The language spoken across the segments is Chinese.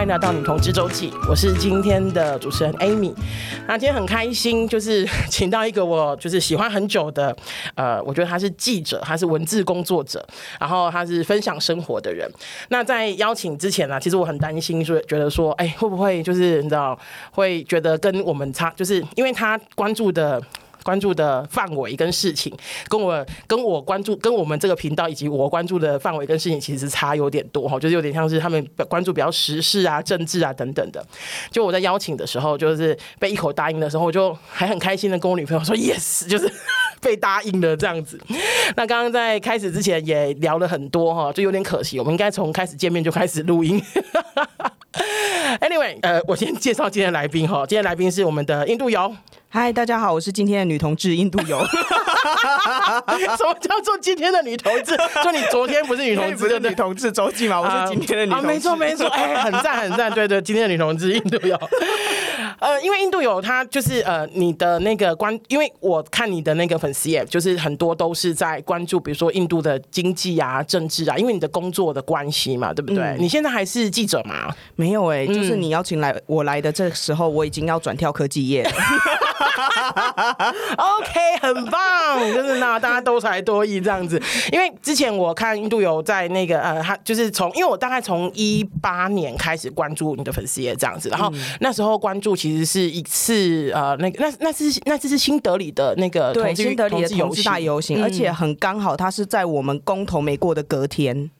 欢迎来到女同志周记，我是今天的主持人 Amy。那今天很开心，就是 请到一个我就是喜欢很久的，呃，我觉得他是记者，他是文字工作者，然后他是分享生活的人。那在邀请之前呢、其实我很担心，说觉得说，哎，会不会就是你知道，会觉得跟我们差，就是因为他关注的。关注的范围跟事情，跟我跟我关注跟我们这个频道以及我关注的范围跟事情，其实差有点多哈，就是有点像是他们关注比较时事啊、政治啊等等的。就我在邀请的时候，就是被一口答应的时候，我就还很开心的跟我女朋友说 yes，就是被答应了这样子。那刚刚在开始之前也聊了很多哈，就有点可惜，我们应该从开始见面就开始录音。Anyway，呃，我先介绍今天的来宾哈，今天来宾是我们的印度游。嗨，大家好，我是今天的女同志印度游。什么叫做今天的女同志？就你昨天不是女同志，不是女同志周记吗？我是今天的女同志。啊，没错没错，哎，很赞很赞，对对，今天的女同志印度游。呃，因为印度有他就是呃，你的那个关，因为我看你的那个粉丝页，就是很多都是在关注，比如说印度的经济啊、政治啊，因为你的工作的关系嘛，对不对？嗯、你现在还是记者吗？没有哎、欸，就是你邀请来我来的这时候，我已经要转跳科技业了。OK，很棒，就是那大家多才多艺这样子。因为之前我看印度有在那个呃，他就是从，因为我大概从一八年开始关注你的粉丝页这样子，然后那时候关注其实是一次呃，那个那那次那次是新德里的那个对新德里的同志大游行，而且很刚好，它是在我们公投没过的隔天。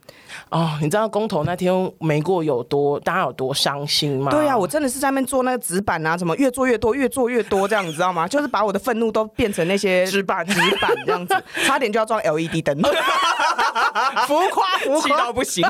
哦，你知道公投那天没过有多大家有多伤心吗？对呀、啊，我真的是在那边做那个纸板啊，什么越做越多，越做越多这样，你知道吗？就是把我的愤怒都变成那些纸板纸板这样子，差点就要装 LED 灯，浮夸浮夸到不行。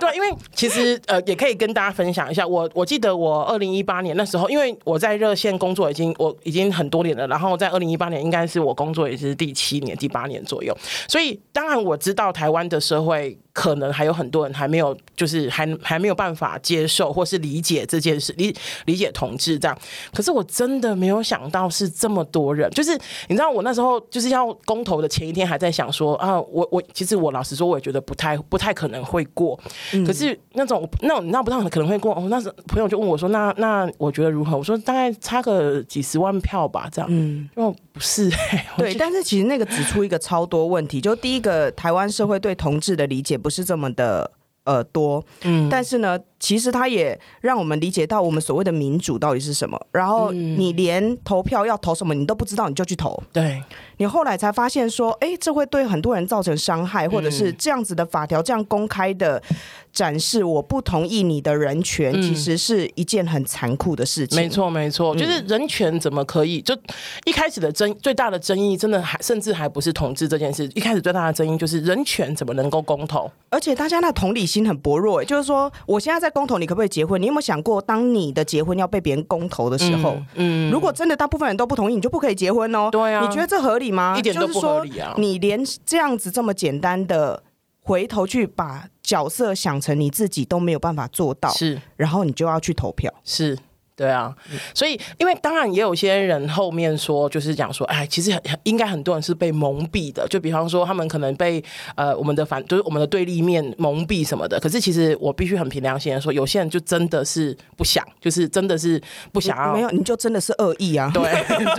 对，因为其实呃也可以跟大家分享一下，我我记得我二零一八年那时候，因为我在热线工作已经我已经很多年了，然后在二零一八年应该是我工作也是第七年、第八年左右，所以当然我知道台湾的社会。可能还有很多人还没有，就是还还没有办法接受或是理解这件事，理理解同志这样。可是我真的没有想到是这么多人，就是你知道，我那时候就是要公投的前一天，还在想说啊，我我其实我老实说，我也觉得不太不太可能会过。嗯、可是那种那种你知道不太可能会过，哦，那时朋友就问我说，那那我觉得如何？我说大概差个几十万票吧，这样。嗯，就不是、欸。对，但是其实那个指出一个超多问题，就第一个，台湾社会对同志的理解不。不是这么的呃多，嗯，但是呢，其实他也让我们理解到我们所谓的民主到底是什么。然后你连投票要投什么你都不知道，你就去投，对，你后来才发现说，哎，这会对很多人造成伤害，或者是这样子的法条这样公开的。展示我不同意你的人权，其实是一件很残酷的事情。嗯、没错，没错，就是人权怎么可以？就一开始的争最大的争议，真的还甚至还不是统治这件事。一开始最大的争议就是人权怎么能够公投？而且大家那同理心很薄弱，就是说，我现在在公投，你可不可以结婚？你有没有想过，当你的结婚要被别人公投的时候，嗯，嗯如果真的大部分人都不同意，你就不可以结婚哦。对啊，你觉得这合理吗？一点都不合理啊！你连这样子这么简单的。回头去把角色想成你自己都没有办法做到，是，然后你就要去投票，是。对啊，所以因为当然也有些人后面说，就是讲说，哎，其实很应该很多人是被蒙蔽的，就比方说他们可能被呃我们的反就是我们的对立面蒙蔽什么的。可是其实我必须很凭良心的说，有些人就真的是不想，就是真的是不想要，没有你就真的是恶意啊。对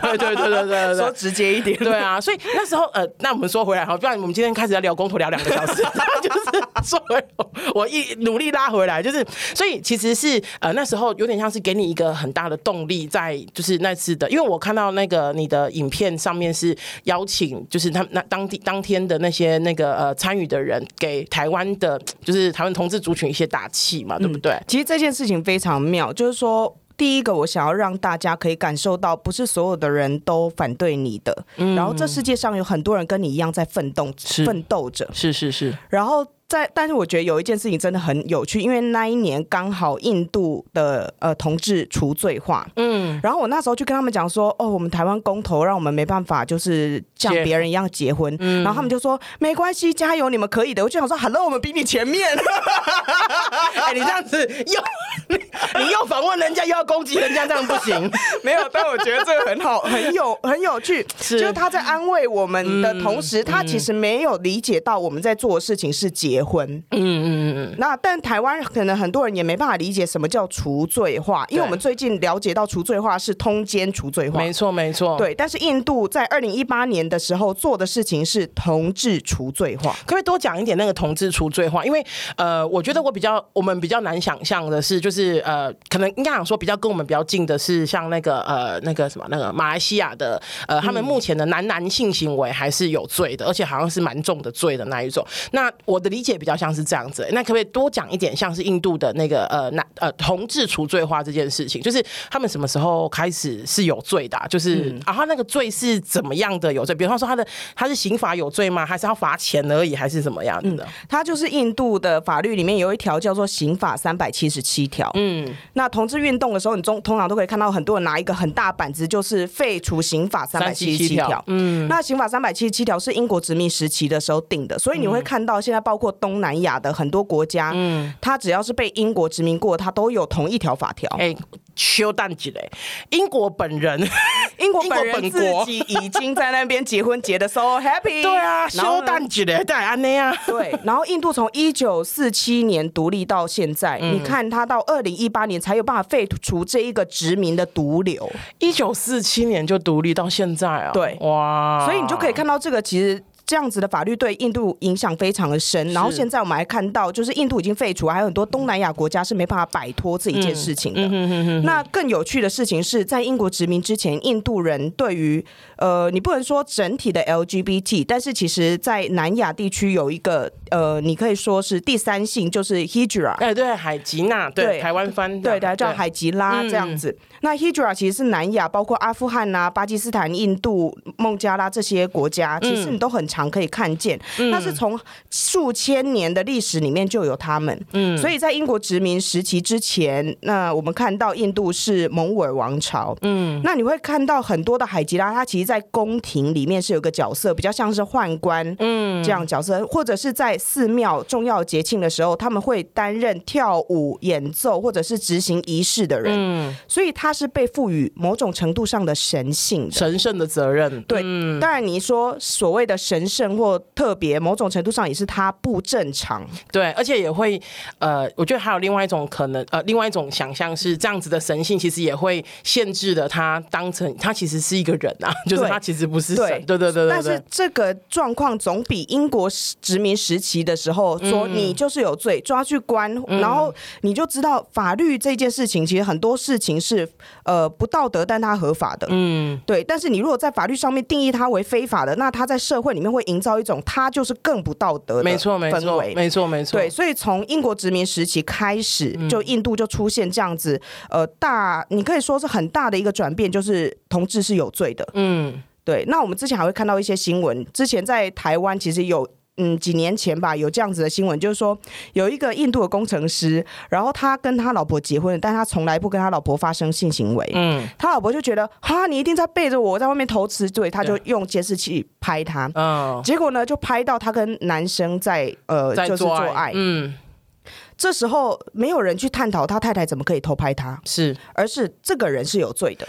对对对对对，说直接一点。对啊，所以那时候呃，那我们说回来哈，不然我们今天开始要聊公投聊两个小时，就是说回我一努力拉回来，就是所以其实是呃那时候有点像是给你一个。很大的动力在就是那次的，因为我看到那个你的影片上面是邀请，就是他们那当地当天的那些那个呃参与的人给台湾的，就是台湾同志族群一些打气嘛，对不对？嗯，其实这件事情非常妙，就是说，第一个我想要让大家可以感受到，不是所有的人都反对你的，嗯，然后这世界上有很多人跟你一样在奋斗，奋斗着，是是是，然后。在，但是我觉得有一件事情真的很有趣，因为那一年刚好印度的呃同志除罪化，嗯，然后我那时候就跟他们讲说，哦，我们台湾公投让我们没办法，就是像别人一样结婚，嗯，然后他们就说没关系，加油，你们可以的。我就想说，Hello，我们比你前面，哎，你这样子又你又访问人家，又要攻击人家，这样不行。没有，但我觉得这个很好，很有很有趣，是就是他在安慰我们的同时，嗯，他其实没有理解到我们在做的事情是结。结婚，嗯嗯嗯，那但台湾可能很多人也没办法理解什么叫除罪化，因为我们最近了解到除罪化是通奸除罪化，没错没错。对，但是印度在二零一八年的时候做的事情是同志除罪化，可不可以多讲一点那个同志除罪化？因为呃，我觉得我比较我们比较难想象的是，就是呃，可能应该想说比较跟我们比较近的是像那个呃那个什么那个马来西亚的呃，他们目前的男男性行为还是有罪的，而且好像是蛮重的罪的那一种。那我的理解比较像是这样子，那可不可以多讲一点，像是印度的那个呃男呃同志除罪化这件事情，就是他们什么时候开始是有罪的？啊？就是、嗯、啊，他那个罪是怎么样的有罪？比方说他的他是刑法有罪吗？还是要罚钱而已？还是怎么样子的？他、嗯、就是印度的法律里面有一条叫做刑法三百七十七条。嗯，那同志运动的时候，你中通常都可以看到很多人拿一个很大板子，就是废除刑法三百七十七条。嗯，那刑法三百七十七条是英国殖民时期的时候定的，所以你会看到现在包括东南亚的很多国家，嗯，他只要是被英国殖民过，它都有同一条法条。欸修蛋几嘞？英国本人，英国本人自己已经在那边结婚结的 so happy。对啊，修蛋几嘞？对啊，那样。对，然后印度从一九四七年独立到现在，嗯、你看它到二零一八年才有办法废除这一个殖民的毒瘤。一九四七年就独立到现在啊？对，哇！所以你就可以看到这个其实。这样子的法律对印度影响非常的深，然后现在我们还看到，就是印度已经废除，还有很多东南亚国家是没办法摆脱这一件事情的。那更有趣的事情是在英国殖民之前，印度人对于呃，你不能说整体的 LGBT，但是其实在南亚地区有一个呃，你可以说是第三性，就是 Hijra，哎，对，海吉娜，对，台湾翻，对的，叫海吉拉这样子。那 Hijra 其实是南亚，包括阿富汗啊、巴基斯坦、印度、孟加拉这些国家，其实你都很常。可以看见，那是从数千年的历史里面就有他们。嗯，所以在英国殖民时期之前，那我们看到印度是蒙古尔王朝。嗯，那你会看到很多的海吉拉，它其实，在宫廷里面是有个角色，比较像是宦官。嗯，这样角色，或者是在寺庙重要节庆的时候，他们会担任跳舞、演奏或者是执行仪式的人。嗯，所以他是被赋予某种程度上的神性、神圣的责任。对，嗯当然你说所谓的神。圣或特别，某种程度上也是他不正常。对，而且也会，呃，我觉得还有另外一种可能，呃，另外一种想象是这样子的神性，其实也会限制了他当成他其实是一个人啊，就是他其实不是神。对对对对，对。但是这个状况总比英国殖民时期的时候说你就是有罪，抓去关，然后你就知道法律这件事情，其实很多事情是呃不道德，但它合法的。嗯，对。但是你如果在法律上面定义它为非法的，那它在社会里面会。会营造一种它就是更不道德的没错没错没错没错。对，所以从英国殖民时期开始，就印度就出现这样子，呃，大你可以说是很大的一个转变，就是同志是有罪的。嗯，对。那我们之前还会看到一些新闻，之前在台湾其实有。嗯，几年前吧，有这样子的新闻，就是说有一个印度的工程师，然后他跟他老婆结婚了，但他从来不跟他老婆发生性行为。嗯，他老婆就觉得，哈，你一定在背着我在外面偷吃，对，他就用监视器拍他。嗯，结果呢，就拍到他跟男生在呃，在就是做爱。嗯。这时候没有人去探讨他太太怎么可以偷拍他，是，而是这个人是有罪的，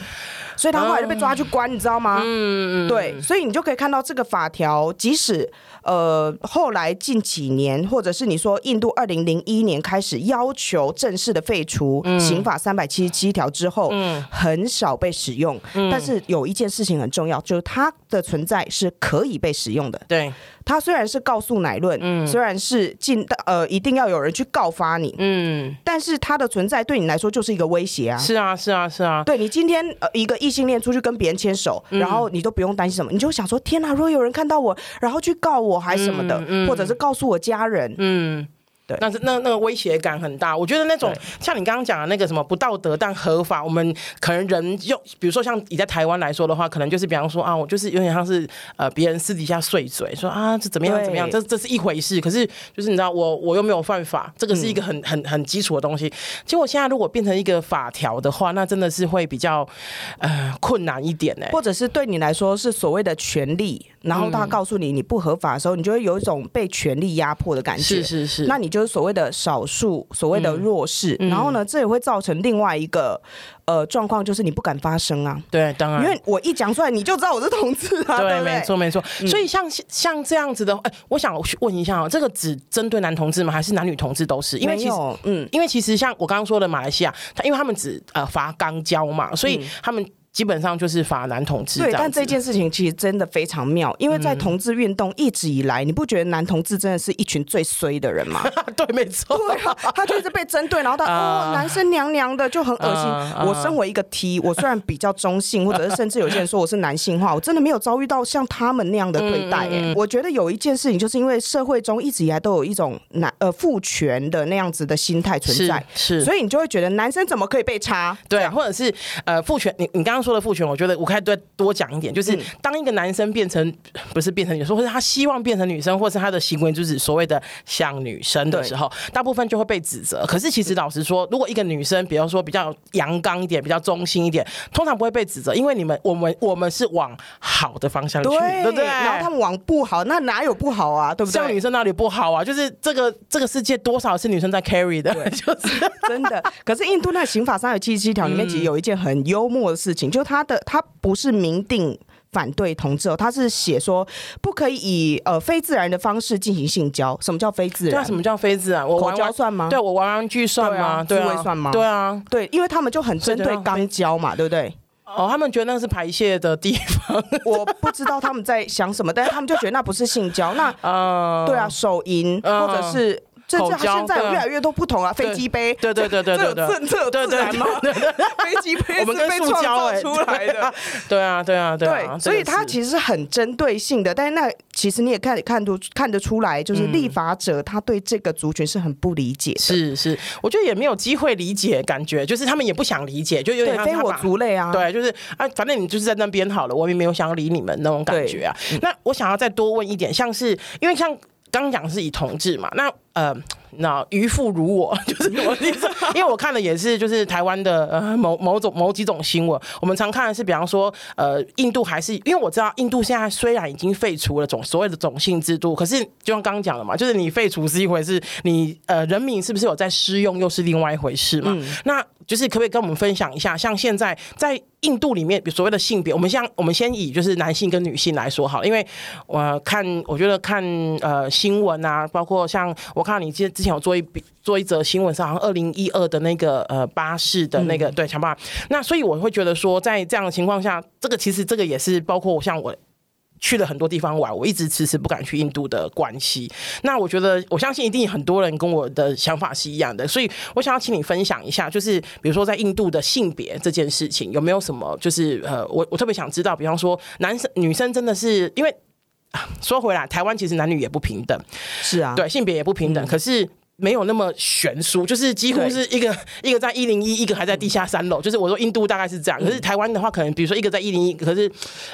所以他后来就被抓去关，你知道吗？嗯嗯，对，所以你就可以看到这个法条，即使呃后来近几年，或者是你说印度二零零一年开始要求正式的废除刑法三百七十七条之后，嗯，很少被使用。但是有一件事情很重要，就是它的存在是可以被使用的。对，它虽然是告诉乃论，嗯，虽然是进呃一定要有人去告。发你，嗯，但是它的存在对你来说就是一个威胁啊！是啊，是啊，是啊。对你今天呃一个异性恋出去跟别人牵手，然后你都不用担心什么，你就想说天哪，如果有人看到我，然后去告我还什么的，或者是告诉我家人，对，那是那那个威胁感很大。我觉得那种像你刚刚讲的那个什么不道德但合法，我们可能人用，比如说像你在台湾来说的话，可能就是比方说啊，我就是有点像是呃别人私底下碎嘴说啊这怎么样怎么样，这这是一回事。可是就是你知道我我又没有犯法，这个是一个很很很基础的东西。结果现在如果变成一个法条的话，那真的是会比较呃困难一点呢。或者是对你来说是所谓的权利，然后他告诉你你不合法的时候，你就会有一种被权力压迫的感觉。是是是，那你就。就是所谓的少数，所谓的弱势。嗯、然后呢，这也会造成另外一个呃状况，就是你不敢发声啊。对，当然，因为我一讲出来，你就知道我是同志啊。对，对对没错没错。所以像像这样子的，哎，我想问一下啊，这个只针对男同志吗？还是男女同志都是？因为其实，嗯，因为其实像我刚刚说的马来西亚，他因为他们只呃罚肛交嘛，所以他们。基本上就是法男同志。对，但这件事情其实真的非常妙，因为在同志运动一直以来，嗯、你不觉得男同志真的是一群最衰的人吗？对，没错。对啊，他就一直被针对，然后他、uh, 哦，男生娘娘的就很恶心。Uh, uh, 我身为一个 T，我虽然比较中性，或者是甚至有些人说我是男性化，我真的没有遭遇到像他们那样的对待。哎、嗯，我觉得有一件事情，就是因为社会中一直以来都有一种男呃父权的那样子的心态存在，是，是所以你就会觉得男生怎么可以被插？对，或者是呃父权，你你刚刚说的父权，我觉得。我可以再多讲一点，就是当一个男生变成不是变成女生，或者他希望变成女生，或是他的行为就是所谓的像女生的时候，大部分就会被指责。可是其实老实说，如果一个女生，比方说比较阳刚一点，比较中心一点，通常不会被指责，因为你们我们我们是往好的方向去，对，对不对？然后他们往不好，那哪有不好啊？对不对？像女生那里不好啊？就是这个这个世界多少是女生在 carry 的，就是真的。可是印度那刑法三百七十七条里面其实有一件很幽默的事情，嗯、就他的他。不是明定反对同志哦，他是写说不可以以呃非自然的方式进行性交。什么叫非自然？对啊，什么叫非自然？我玩玩口交算吗？对，我玩玩具算吗？对啊，自慰算吗？对啊，对，因为他们就很针对肛交嘛，对不对？哦，他们觉得那是排泄的地方，我不知道他们在想什么，但是他们就觉得那不是性交。那呃，对啊，手淫或者是。甚至它现在有越来越多不同啊，飞机杯，对对对对对对，这有自然吗？飞机杯是被创造出来的，对啊对啊对啊，所以它其实是很针对性的，但是那其实你也看看出看得出来，就是立法者他对这个族群是很不理解，是是，我觉得也没有机会理解，感觉就是他们也不想理解，就有点非我族类啊，对，就是啊，反正你就是在那边好了，我也没有想要理你们那种感觉啊。那我想要再多问一点，像是因为像。刚讲是以同志嘛，那呃，那渔夫如我，就是我的意思，因为我看的也是就是台湾的呃某某种某几种新闻，我们常看的是，比方说呃印度还是因为我知道印度现在虽然已经废除了种所谓的种姓制度，可是就像刚刚讲的嘛，就是你废除是一回事，你呃人民是不是有在施用又是另外一回事嘛，嗯、那。就是可不可以跟我们分享一下，像现在在印度里面，所谓的性别，我们像我们先以就是男性跟女性来说好，因为我看我觉得看呃新闻啊，包括像我看到你之之前有做一笔做一则新闻，是好像二零一二的那个呃巴士的那个、嗯、对强暴，那所以我会觉得说，在这样的情况下，这个其实这个也是包括像我。去了很多地方玩，我一直迟迟不敢去印度的关系。那我觉得，我相信一定很多人跟我的想法是一样的，所以我想要请你分享一下，就是比如说在印度的性别这件事情，有没有什么就是呃，我我特别想知道，比方说男生女生真的是因为说回来，台湾其实男女也不平等，是啊，对，性别也不平等，嗯、可是。没有那么悬殊，就是几乎是一个 一个在一零一，一个还在地下三楼。就是我说印度大概是这样，可是台湾的话，可能比如说一个在一零一，可是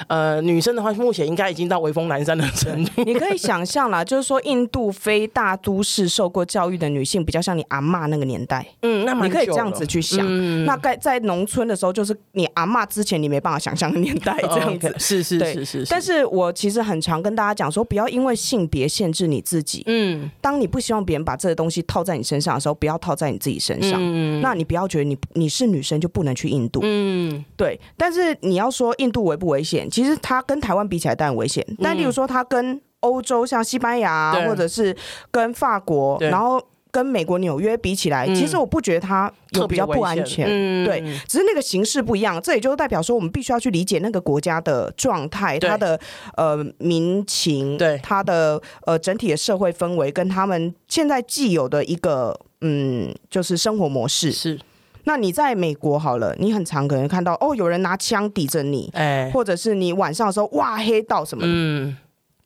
呃女生的话，目前应该已经到微风南山的程度。你可以想象啦，就是说印度非大都市受过教育的女性，比较像你阿嬷那个年代。嗯，那你可以这样子去想。嗯、那该在农村的时候，就是你阿嬷之前你没办法想象的年代 这样子。是是是是。但是我其实很常跟大家讲说，不要因为性别限制你自己。嗯。当你不希望别人把这个东西。套在你身上的时候，不要套在你自己身上。嗯，那你不要觉得你你是女生就不能去印度。嗯，对。但是你要说印度危不危险？其实它跟台湾比起来当然危险。但例如说，它跟欧洲像西班牙或者是跟法国，然后。跟美国纽约比起来，其实我不觉得它有比较不安全，嗯、对，只是那个形式不一样。这也就代表说，我们必须要去理解那个国家的状态，它的呃民情，对，它的呃整体的社会氛围，跟他们现在既有的一个嗯，就是生活模式。是，那你在美国好了，你很常可能看到哦，有人拿枪抵着你，哎，或者是你晚上的时候哇黑道什么的，嗯。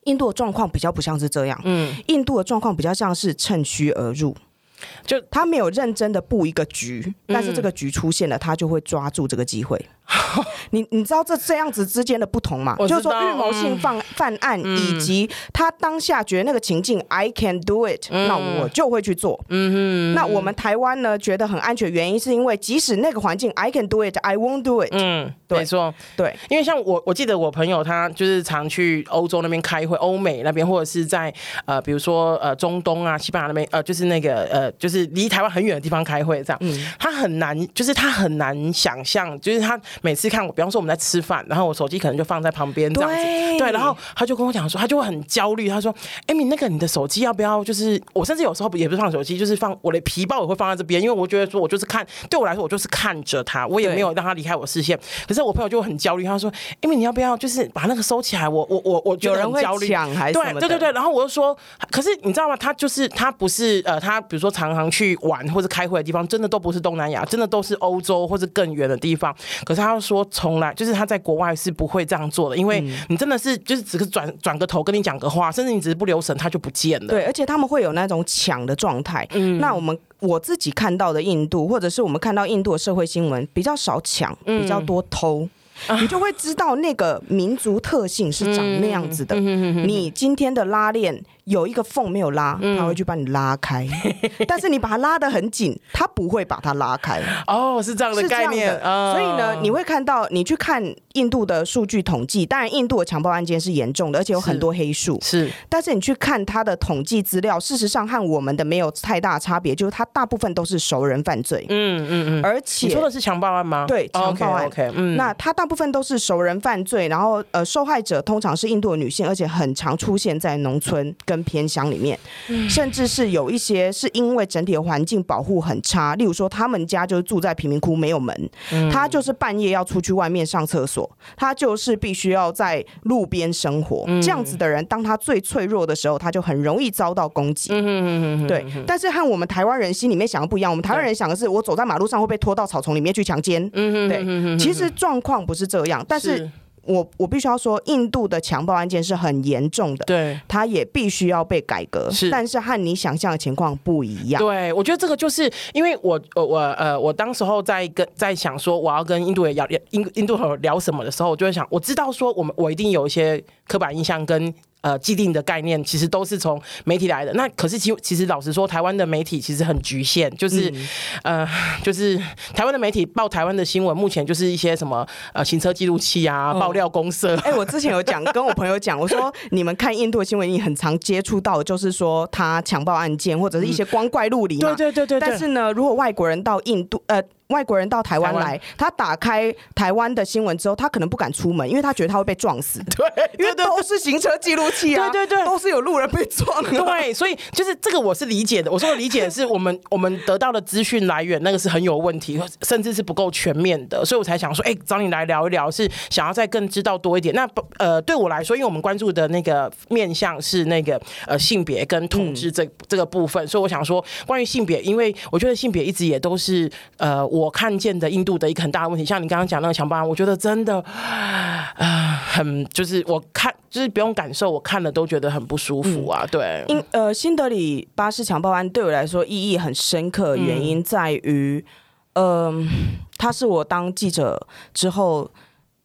印度的状况比较不像是这样，嗯，印度的状况比较像是趁虚而入，就他没有认真的布一个局，嗯、但是这个局出现了，他就会抓住这个机会。你你知道这这样子之间的不同吗？就是说预谋性犯犯案，嗯、以及他当下觉得那个情境、嗯、I can do it，、嗯、那我就会去做。嗯哼。那我们台湾呢，觉得很安全，原因是因为即使那个环境 I can do it，I won't do it。嗯，对没错，对。因为像我，我记得我朋友他就是常去欧洲那边开会，欧美那边或者是在呃，比如说呃中东啊、西班牙那边，呃，就是那个呃，就是离台湾很远的地方开会这样。嗯。他很难，就是他很难想象，就是他每次看我，比方说我们在吃饭，然后我手机可能就放在旁边这样子，对，对，然后他就跟我讲说，他就会很焦虑，他说：“艾米那个你的手机要不要？就是我甚至有时候也不是放手机，就是放我的皮包也会放在这边，因为我觉得说我就是看，对我来说我就是看着他，我也没有让他离开我视线。可是我朋友就很焦虑，他说：“艾米，你要不要就是把那个收起来？我我我我觉得很焦虑，还对对对对。然后我就说，可是你知道吗？他就是他不是呃，他比如说常常去玩或者开会的地方，真的都不是东南亚，真的都是欧洲或者更远的地方。可是他说从来就是他在国外是不会这样做的，因为你真的是就是只是转转个头跟你讲个话，甚至你只是不留神，他就不见了。对，而且他们会有那种抢的状态。嗯，那我们我自己看到的印度，或者是我们看到印度的社会新闻，比较少抢，比较多偷。你就会知道那个民族特性是长那样子的。你今天的拉链有一个缝没有拉，他会去帮你拉开。但是你把它拉得很紧，他不会把它拉开。哦，是这样的概念。所以呢，你会看到，你去看印度的数据统计，当然印度的强暴案件是严重的，而且有很多黑数。是，但是你去看他的统计资料，事实上和我们的没有太大差别，就是他大部分都是熟人犯罪。嗯嗯嗯。而且你说的是强暴案吗？对，强暴案。OK，嗯。那他大部分都是熟人犯罪，然后呃，受害者通常是印度的女性，而且很常出现在农村跟偏乡里面，甚至是有一些是因为整体的环境保护很差，例如说他们家就是住在贫民窟，没有门，他就是半夜要出去外面上厕所，他就是必须要在路边生活，这样子的人，当他最脆弱的时候，他就很容易遭到攻击。对，但是和我们台湾人心里面想的不一样，我们台湾人想的是，我走在马路上会被拖到草丛里面去强奸。对，其实状况不是这样。但是我我必须要说，印度的强暴案件是很严重的，对，它也必须要被改革。是，但是和你想象的情况不一样。对，我觉得这个就是因为我我呃，我当时候在跟在想说，我要跟印度人聊印印度人聊什么的时候，我就会想，我知道说我们我一定有一些刻板印象跟。呃，既定的概念其实都是从媒体来的。那可是其其实老实说，台湾的媒体其实很局限，就是、嗯、呃，就是台湾的媒体报台湾的新闻，目前就是一些什么呃行车记录器啊、爆料公社。哎、我之前有讲，跟我朋友讲，我说你们看印度的新闻，你很常接触到，就是说他强暴案件或者是一些光怪陆离嘛。对对对对。但是呢，如果外国人到印度，呃。外国人到台湾来，他打开台湾的新闻之后，他可能不敢出门，因为他觉得他会被撞死。对，因为都是行车记录器啊，对对对，都是有路人被撞。对，所以就是这个我是理解的。我说的理解 的是，我们我们得到的资讯来源那个是很有问题，甚至是不够全面的，所以我才想说，哎，找你来聊一聊，是想要再更知道多一点。那呃，对我来说，因为我们关注的那个面向是那个呃性别跟统治这、嗯、这个部分，所以我想说，关于性别，因为我觉得性别一直也都是呃我看见的。印度的一个很大的问题，像你刚刚讲那个强暴案，我觉得真的啊、呃，很就是我看就是不用感受，我看了都觉得很不舒服啊。嗯、对，因呃新德里巴士强暴案对我来说意义很深刻，原因在于，嗯、呃，它是我当记者之后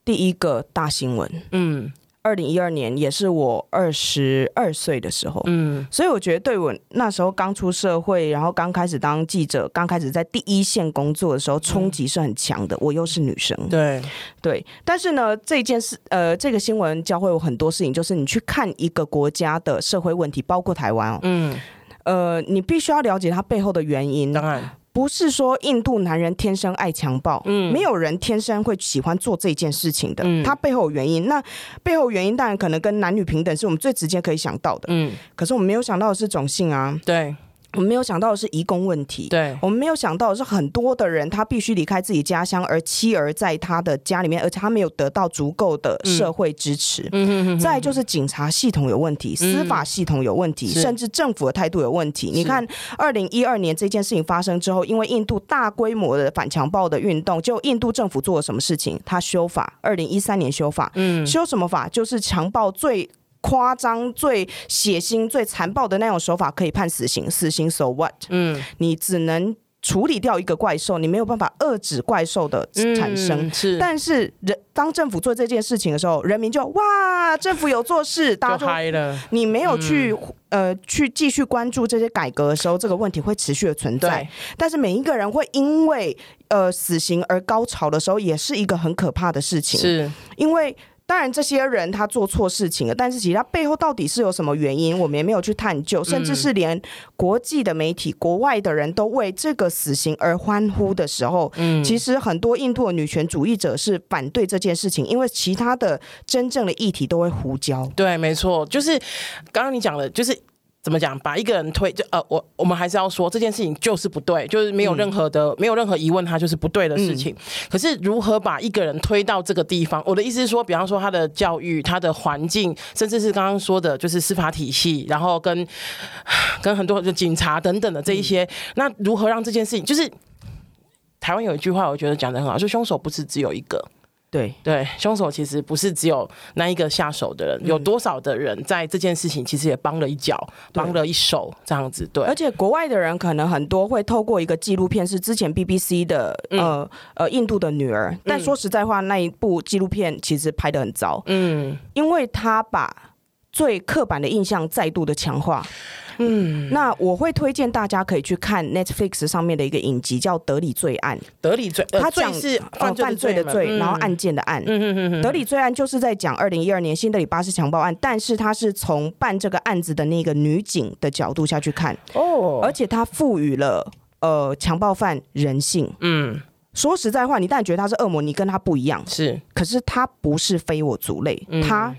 第一个大新闻。嗯。二零一二年也是我二十二岁的时候，嗯，所以我觉得对我那时候刚出社会，然后刚开始当记者，刚开始在第一线工作的时候，冲击是很强的。嗯、我又是女生，对。对，但是呢，这件事，呃，这个新闻教会我很多事情，就是你去看一个国家的社会问题，包括台湾哦，嗯，呃，你必须要了解它背后的原因，当然。不是说印度男人天生爱强暴，嗯，没有人天生会喜欢做这件事情的，嗯，他背后有原因。那背后原因当然可能跟男女平等是我们最直接可以想到的，嗯，可是我们没有想到的是种姓啊，对。我们没有想到的是移工问题，对，我们没有想到的是很多的人他必须离开自己家乡，而妻儿在他的家里面，而且他没有得到足够的社会支持。嗯，再就是警察系统有问题，嗯、司法系统有问题，嗯、甚至政府的态度有问题。你看，二零一二年这件事情发生之后，因为印度大规模的反强暴的运动，就印度政府做了什么事情？他修法，二零一三年修法，嗯，修什么法？就是强暴最。夸张、最血腥、最残暴的那种手法可以判死刑，死刑 so what？嗯，你只能处理掉一个怪兽，你没有办法遏制怪兽的产生。嗯、是，但是人当政府做这件事情的时候，人民就哇，政府有做事，大家就嗨了。你没有去、嗯、呃去继续关注这些改革的时候，这个问题会持续的存在。但是每一个人会因为呃死刑而高潮的时候，也是一个很可怕的事情。是因为。当然，这些人他做错事情了，但是其实他背后到底是有什么原因，我们也没有去探究，甚至是连国际的媒体、国外的人都为这个死刑而欢呼的时候，嗯，其实很多印度的女权主义者是反对这件事情，因为其他的真正的议题都会胡椒。对，没错，就是刚刚你讲的，就是。怎么讲？把一个人推就呃，我我们还是要说这件事情就是不对，就是没有任何的、嗯、没有任何疑问，它就是不对的事情。嗯、可是如何把一个人推到这个地方？我的意思是说，比方说他的教育、他的环境，甚至是刚刚说的，就是司法体系，然后跟 跟很多的警察等等的这一些，嗯、那如何让这件事情？就是台湾有一句话，我觉得讲的很好，说凶手不是只有一个。对。对，凶手其实不是只有那一个下手的人，有多少的人在这件事情其实也帮了一脚，帮了一手，这样子。对，而且国外的人可能很多会透过一个纪录片，是之前 BBC 的呃呃印度的女儿，但说实在话，那一部纪录片其实拍的很糟，嗯，因为他把最刻板的印象再度的强化。嗯，那我会推荐大家可以去看 Netflix 上面的一个影集，叫《德里罪案》。德里罪，他讲是犯罪的罪，然后案件的案。嗯嗯嗯。德里罪案就是在讲二零一二年新德里巴士强暴案，但是他是从办这个案子的那个女警的角度下去看哦，而且他赋予了呃强暴犯人性。嗯。说实在话，你当然觉得他是恶魔，你跟他不一样。是，可是他不是非我族类。嗯、他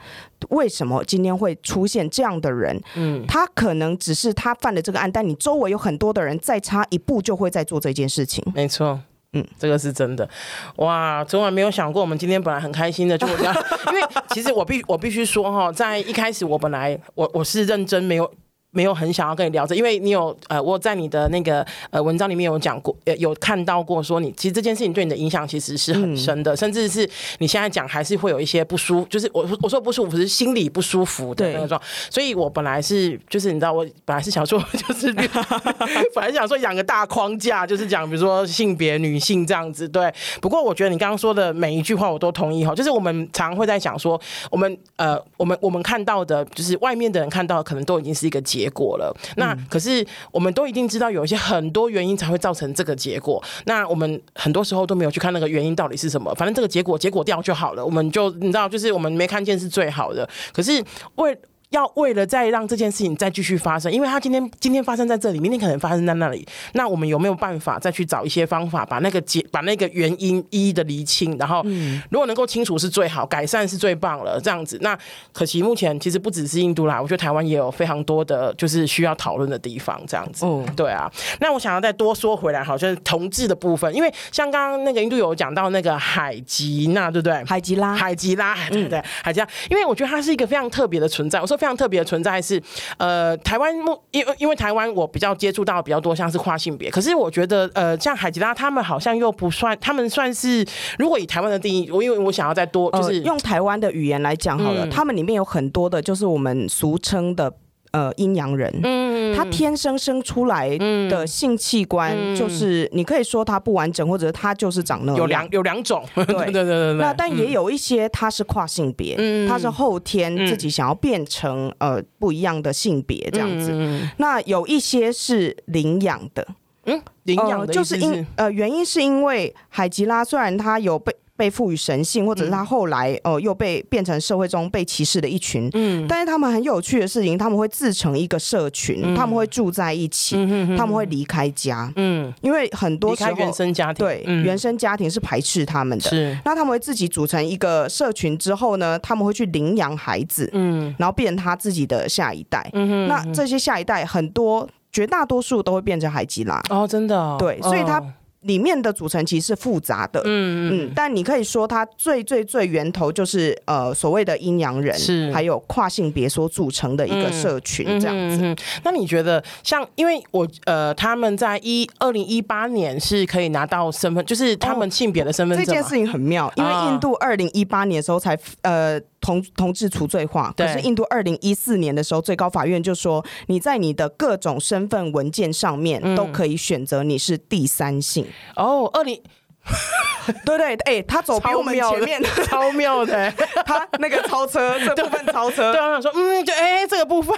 为什么今天会出现这样的人？嗯，他可能只是他犯了这个案，但你周围有很多的人，再差一步就会在做这件事情。没错，嗯，这个是真的。哇，从来没有想过，我们今天本来很开心的，就这样。因为其实我必我必须说哈，在一开始我本来我我是认真没有。没有很想要跟你聊这，因为你有呃，我在你的那个呃文章里面有讲过，呃，有看到过说你其实这件事情对你的影响其实是很深的，嗯、甚至是你现在讲还是会有一些不舒服，就是我我说不舒服是心里不舒服的那种。对所以我本来是就是你知道我 本来是想说就是 本来想说养个大框架，就是讲比如说性别女性这样子对。不过我觉得你刚刚说的每一句话我都同意哈，就是我们常会在想说我们呃我们我们看到的就是外面的人看到的可能都已经是一个结。结果了，那可是我们都一定知道有一些很多原因才会造成这个结果。那我们很多时候都没有去看那个原因到底是什么，反正这个结果结果掉就好了，我们就你知道，就是我们没看见是最好的。可是为要为了再让这件事情再继续发生，因为他今天今天发生在这里，明天可能发生在那里。那我们有没有办法再去找一些方法，把那个解把那个原因一一的厘清？然后，如果能够清楚是最好，改善是最棒了。这样子，那可惜目前其实不只是印度啦，我觉得台湾也有非常多的就是需要讨论的地方。这样子，嗯，对啊。那我想要再多说回来，好像是同志的部分，因为像刚刚那个印度有讲到那个海吉娜，对不对？海吉拉，海吉拉，对不对？海吉拉，因为我觉得它是一个非常特别的存在。我说。非常特别的存在是，呃，台湾目因为因为台湾我比较接触到比较多像是跨性别，可是我觉得呃，像海吉拉他们好像又不算，他们算是如果以台湾的定义，我因为我想要再多就是、呃、用台湾的语言来讲好了，嗯、他们里面有很多的就是我们俗称的。呃，阴阳人，嗯，他天生生出来的性器官，就是你可以说他不完整，或者他就是长那样。有两有两种，对。对对对。那但也有一些他是跨性别，嗯，他是后天自己想要变成呃不一样的性别这样子。那有一些是领养的，嗯，领养的就是因呃原因是因为海吉拉虽然他有被。被赋予神性，或者是他后来哦、呃、又被变成社会中被歧视的一群，嗯，但是他们很有趣的事情，他们会自成一个社群，嗯、他们会住在一起，他们会离开家，嗯，因为很多时候原生家庭。对、嗯、原生家庭是排斥他们的，是，那他们会自己组成一个社群之后呢，他们会去领养孩子，嗯，然后变成他自己的下一代，嗯哼哼，那这些下一代很多绝大多数都会变成海吉拉。哦，真的、哦，对，所以他。哦里面的组成其实是复杂的，嗯嗯，但你可以说它最最最源头就是呃所谓的阴阳人，是还有跨性别所组成的一个社群这样子。嗯嗯嗯嗯、那你觉得像，因为我呃他们在一二零一八年是可以拿到身份，就是他们性别的身份证、哦。这件事情很妙，因为印度二零一八年的时候才呃。同同志除罪化，可是印度二零一四年的时候，最高法院就说，你在你的各种身份文件上面都可以选择你是第三性。嗯、哦，二零。对对，哎、欸，他走比我们前面，超妙的，妙的。他那个超车 这部分超车，对啊，我想说，嗯，就哎、欸，这个部分，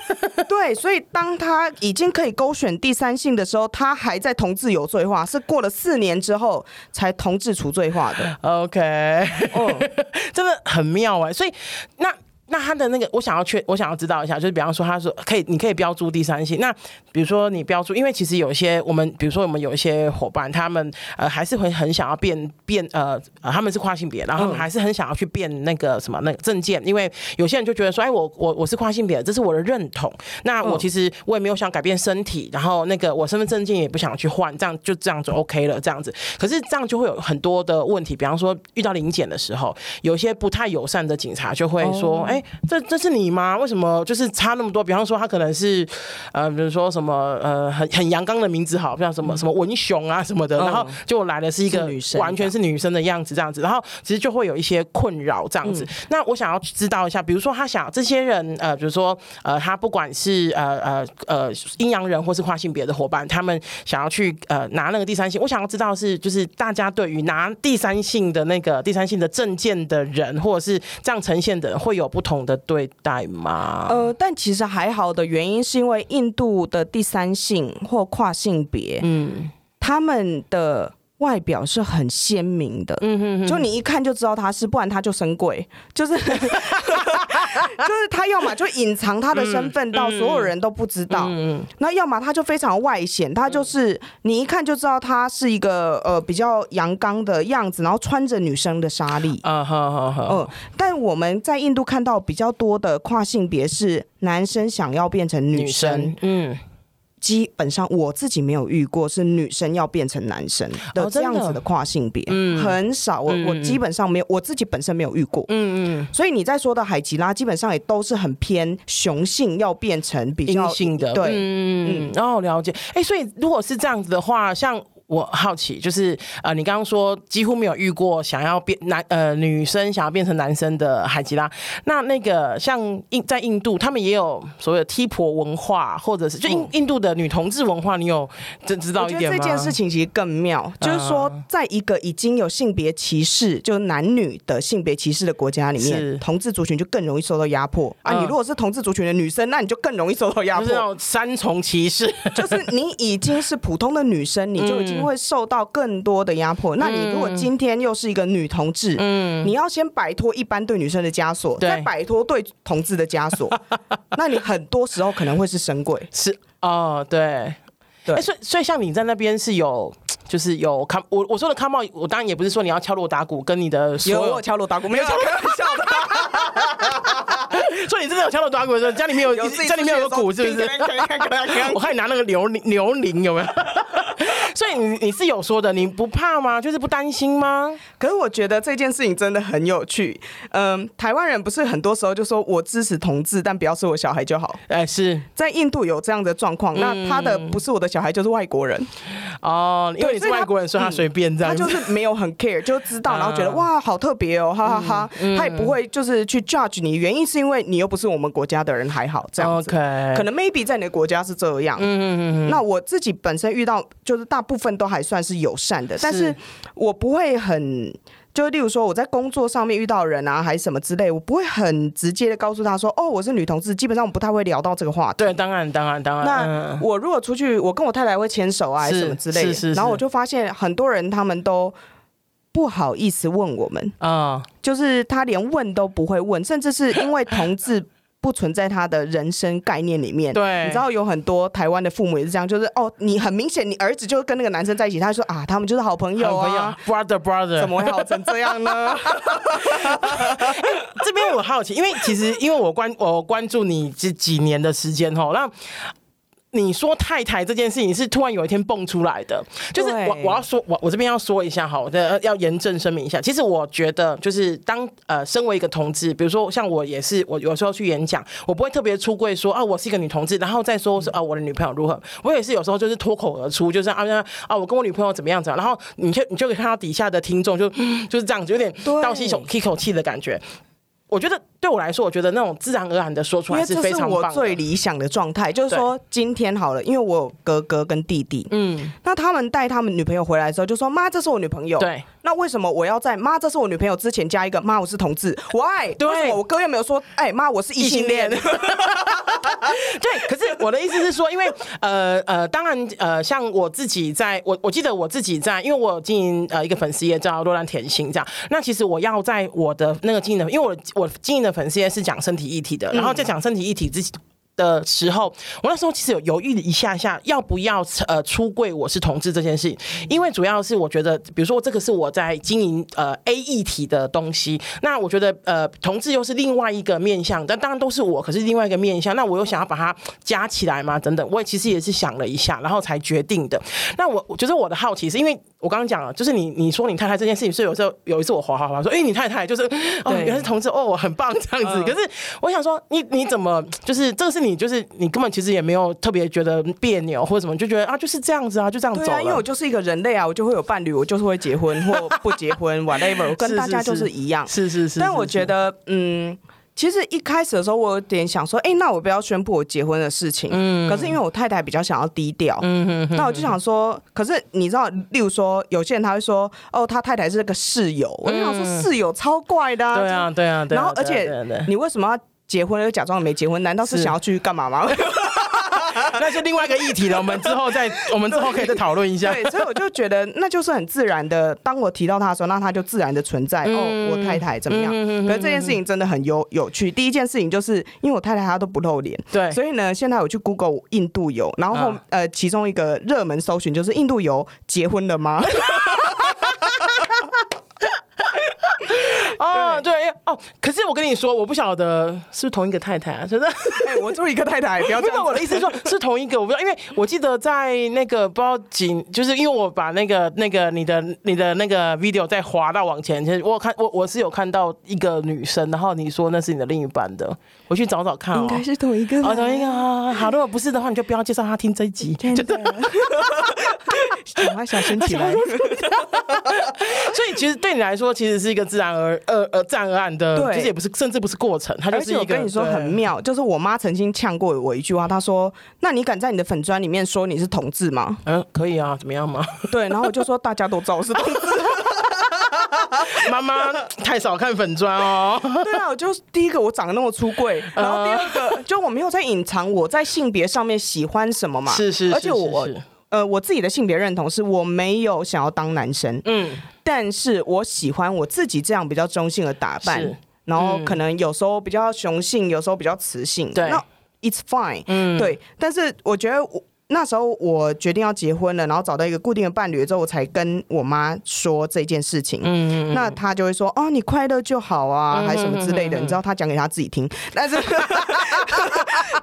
对，所以当他已经可以勾选第三性的时候，他还在同志有罪化，是过了四年之后才同志除罪化的。OK，哦，真的很妙哎，所以那。那他的那个，我想要确，我想要知道一下，就是比方说，他说可以，你可以标注第三性。那比如说你标注，因为其实有一些我们，比如说我们有一些伙伴，他们呃还是会很想要变变呃，呃他们是跨性别，然后还是很想要去变那个什么那个证件，因为有些人就觉得说，哎，我我我是跨性别，这是我的认同。那我其实我也没有想改变身体，然后那个我身份证件也不想去换，这样就这样就 OK 了，这样子。可是这样就会有很多的问题，比方说遇到临检的时候，有些不太友善的警察就会说，哎。这这是你吗？为什么就是差那么多？比方说他可能是呃，比如说什么呃，很很阳刚的名字，好像什么什么文雄啊什么的，然后就来的是一个女生，完全是女生的样子这样子，然后其实就会有一些困扰这样子。那我想要知道一下，比如说他想这些人呃，比如说呃，他不管是呃呃呃阴阳人或是跨性别的伙伴，他们想要去呃拿那个第三性，我想要知道是就是大家对于拿第三性的那个第三性的证件的人，或者是这样呈现的人，会有不同的。对待吗？呃，但其实还好的原因是因为印度的第三性或跨性别，嗯，他们的外表是很鲜明的，嗯哼哼，就你一看就知道他是，不然他就生鬼，就是。就是他要么就隐藏他的身份到所有人都不知道，那要么他就非常外显，他就是你一看就知道他是一个呃比较阳刚的样子，然后穿着女生的纱丽。啊，好好好，嗯，但我们在印度看到比较多的跨性别是男生想要变成女生，嗯。基本上我自己没有遇过是女生要变成男生的这样子的跨性别，嗯，很少。我我基本上没有，我自己本身没有遇过，嗯嗯。所以你在说的海吉拉，基本上也都是很偏雄性要变成比较阴性的，对，嗯嗯。然后了解，哎，所以如果是这样子的话，像。我好奇，就是呃，你刚刚说几乎没有遇过想要变男呃女生想要变成男生的海吉拉，那那个像印在印度，他们也有所谓的踢婆文化，或者是就印印度的女同志文化，你有真知道一点吗？这件事情其实更妙，就是说，在一个已经有性别歧视，就是男女的性别歧视的国家里面，同志族群就更容易受到压迫啊。你如果是同志族群的女生，那你就更容易受到压迫，就是三重歧视，就是你已经是普通的女生，你就已经。会受到更多的压迫。那你如果今天又是一个女同志，嗯，你要先摆脱一般对女生的枷锁，再摆脱对同志的枷锁，那你很多时候可能会是神鬼。是哦，对对。欸，所以所以像你在那边是有，就是有看我我说的看帽，我当然也不是说你要敲锣打鼓，跟你的所有，有敲锣打鼓，没有开玩笑的。所以你真的有敲锣打鼓的时候，家里面有，有家里面有个鼓，是不是？我看你拿那个牛铃，牛铃有没有？所以你你是有说的，你不怕吗？就是不担心吗？可是我觉得这件事情真的很有趣。嗯，台湾人不是很多时候就说我支持同志，但不要是我小孩就好。哎，是在印度有这样的状况，嗯，那他的不是我的小孩就是外国人哦，因为你是外国人，所以他随便这样，嗯，他就是没有很 care，就知道，然后觉得，啊，哇，好特别哦，哈哈哈，嗯。他也不会就是去 judge 你，原因是因为你又不是我们国家的人，还好这样子。OK，可能 maybe 在你的国家是这样。嗯嗯嗯。那我自己本身遇到就是大。部分都还算是友善的，但是我不会很，就例如说我在工作上面遇到人啊，还是什么之类，我不会很直接的告诉他说，哦，我是女同志，基本上我不太会聊到这个话题。对，当然，当然，当然。那我如果出去，我跟我太太会牵手啊，还是什么之类的，然后我就发现很多人他们都不好意思问我们啊，就是他连问都不会问，甚至是因为同志。不存在他的人生概念里面。对，你知道有很多台湾的父母也是这样，就是哦，你很明显你儿子就跟那个男生在一起，他说啊，他们就是好朋友啊，brother brother，怎么会好成这样呢？这边我好奇，因为其实因为我关我关注你这几年的时间吼，那。你说太太这件事情是突然有一天蹦出来的，就是我我要说，我我这边要说一下哈，我的要严正声明一下。其实我觉得，就是当呃，身为一个同志，比如说像我也是，我有时候去演讲，我不会特别出柜说啊，我是一个女同志，然后再说是啊，我的女朋友如何。我也是有时候就是脱口而出，就是啊啊，我跟我女朋友怎么样子，然后你就你就可以看到底下的听众就就是这样子，有点倒吸一口气的感觉。我觉得对我来说，我觉得那种自然而然的说出来是非常棒的。我最理想的状态就是说，今天好了，因为我有哥哥跟弟弟，嗯，那他们带他们女朋友回来的时候，就说：“妈，这是我女朋友。”对。那为什么我要在“妈，这是我女朋友”之前加一个“妈，我是同志 ”？Why？对，为什么我哥又没有说：“哎，妈，我是异性恋。”对，可是我的意思是说，因为呃呃，当然呃，像我自己在，我我记得我自己在，因为我经营呃一个粉丝页叫“落兰甜心”这样。那其实我要在我的那个经营的，因为我我经营的粉丝页是讲身体一体的，然后在讲身体议题之前。的时候，我那时候其实有犹豫了一下下，要不要呃出柜我是同志这件事情，因为主要是我觉得，比如说这个是我在经营呃 A 议题的东西，那我觉得呃同志又是另外一个面向，但当然都是我，可是另外一个面向，那我又想要把它加起来嘛，等等，我也其实也是想了一下，然后才决定的。那我我觉得我的好奇是因为我刚刚讲了，就是你你说你太太这件事情，所以有时候有一次我滑滑滑说，哎、欸，你太太就是哦原来是同志哦，我很棒这样子，可是我想说你你怎么就是这个是你。就是你根本其实也没有特别觉得别扭或者什么，就觉得啊就是这样子啊，就这样走了。因为我就是一个人类啊，我就会有伴侣，我就是会结婚或不结婚，whatever，我跟大家就是一样。是是是。但我觉得，嗯，其实一开始的时候，我有点想说，哎，那我不要宣布我结婚的事情。嗯。可是因为我太太比较想要低调，嗯哼。那我就想说，可是你知道，例如说，有些人他会说，哦，他太太是个室友，我就想说，室友超怪的。对啊，对啊，对。然后，而且你为什么要？结婚了又假装没结婚，难道是想要去干嘛吗？那是另外一个议题了。我们之后再，我们之后可以再讨论一下。对，所以我就觉得那就是很自然的。当我提到他的时候，那他就自然的存在。嗯、哦，我太太怎么样？嗯、可是这件事情真的很有有趣。第一件事情就是因为我太太她都不露脸，对，所以呢，现在我去 Google 印度游，然后、啊、呃，其中一个热门搜寻就是印度游结婚了吗？哦，可是我跟你说，我不晓得是不是同一个太太啊？真的，哎，我住一个太太，不要这样。我的意思是说，是同一个，我不知道，因为我记得在那个不知道几，就是因为我把那个那个你的你的那个 video 再滑到往前，其实我看我我是有看到一个女生，然后你说那是你的另一半的，我去找找看，应该是同一个，哦，同一个啊。好，如果不是的话，你就不要介绍他听这一集，真的。赶快小声起来。所以其实对你来说，其实是一个自然而。呃呃，自然而然的，对，其实也不是，甚至不是过程，它就是一个。我跟你说很妙，就是我妈曾经呛过我一句话，她说：“那你敢在你的粉砖里面说你是同志吗？”嗯，可以啊，怎么样吗？对，然后我就说大家都知道我是同志。妈妈太少看粉砖哦。对啊，我就第一个我长得那么出柜，然后第二个就我没有在隐藏我在性别上面喜欢什么嘛。是是，是，而且我呃我自己的性别认同是我没有想要当男生。嗯。但是我喜欢我自己这样比较中性的打扮，嗯、然后可能有时候比较雄性，有时候比较雌性。对，那 it's fine。嗯，对。但是我觉得我那时候我决定要结婚了，然后找到一个固定的伴侣之后，我才跟我妈说这件事情。嗯，那她就会说：“哦，你快乐就好啊，还是什么之类的。”你知道她讲给她自己听，但是。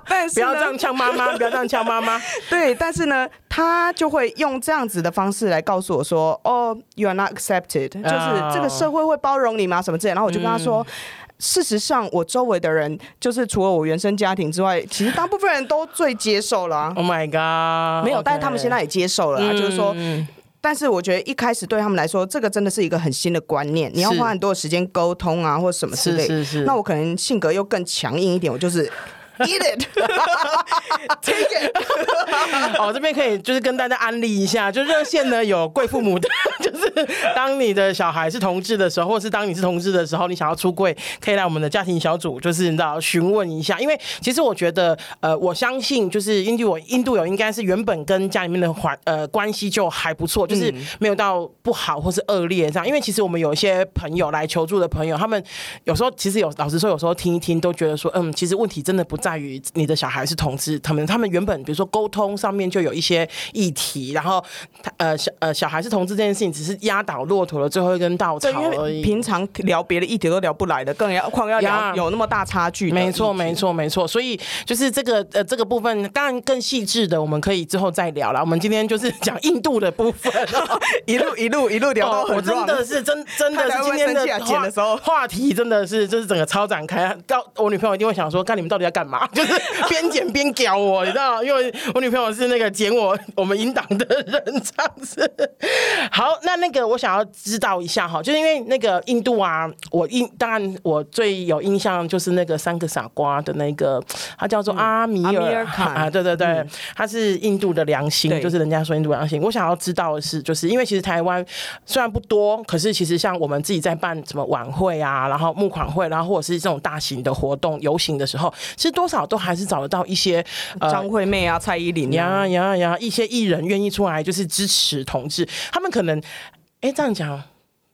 但是不要这样呛妈妈，不要这样呛妈妈。对，但是呢，他就会用这样子的方式来告诉我说：“哦，you are not accepted，就是这个社会会包容你吗？什么之类。”然后我就跟他说：“嗯、事实上，我周围的人，就是除了我原生家庭之外，其实大部分人都最接受了。啊 ”Oh my god！没有.但是他们现在也接受了、啊。就是说，但是我觉得一开始对他们来说，这个真的是一个很新的观念，你要花很多的时间沟通啊，或者什么之类。是是是。那我可能性格又更强硬一点，我就是。Eat it，take it。哦，这边可以就是跟大家安利一下，就热线呢有贵父母的，就是 当你的小孩是同志的时候，或是当你是同志的时候，你想要出柜，可以来我们的家庭小组，就是你知道询问一下。因为其实我觉得，呃，我相信就是印度我印度有应该是原本跟家里面的环呃关系就还不错，就是没有到不好或是恶劣这样。因为其实我们有一些朋友来求助的朋友，他们有时候其实有老实说，有时候听一听都觉得说，嗯，其实问题真的不。在于你的小孩是同志，他们他们原本比如说沟通上面就有一些议题，然后他呃小呃小孩是同志这件事情只是压倒骆驼的最后一根稻草而已。平常聊别的一点都聊不来的，更要况要聊有那么大差距。没错没错没错，所以就是这个呃这个部分当然更细致的，我们可以之后再聊了。我们今天就是讲印度的部分，一路一路一路聊到很、哦、我真的是真真的是今天的剪的时候话题真的是就是整个超展开。到我女朋友一定会想说，看你们到底在干嘛？就是边剪边屌我，你知道，因为我女朋友是那个剪我我们音档的人，这样子。好，那那个我想要知道一下哈，就是因为那个印度啊，我印当然我最有印象就是那个三个傻瓜的那个，他叫做阿米尔汗啊，对对对，他是印度的良心，就是人家说印度良心。我想要知道的是，就是因为其实台湾虽然不多，可是其实像我们自己在办什么晚会啊，然后募款会，然后或者是这种大型的活动游行的时候，其实多少都还是找得到一些张惠妹啊、蔡依林呀呀呀一些艺人愿意出来就是支持同志，他们可能。哎，这样讲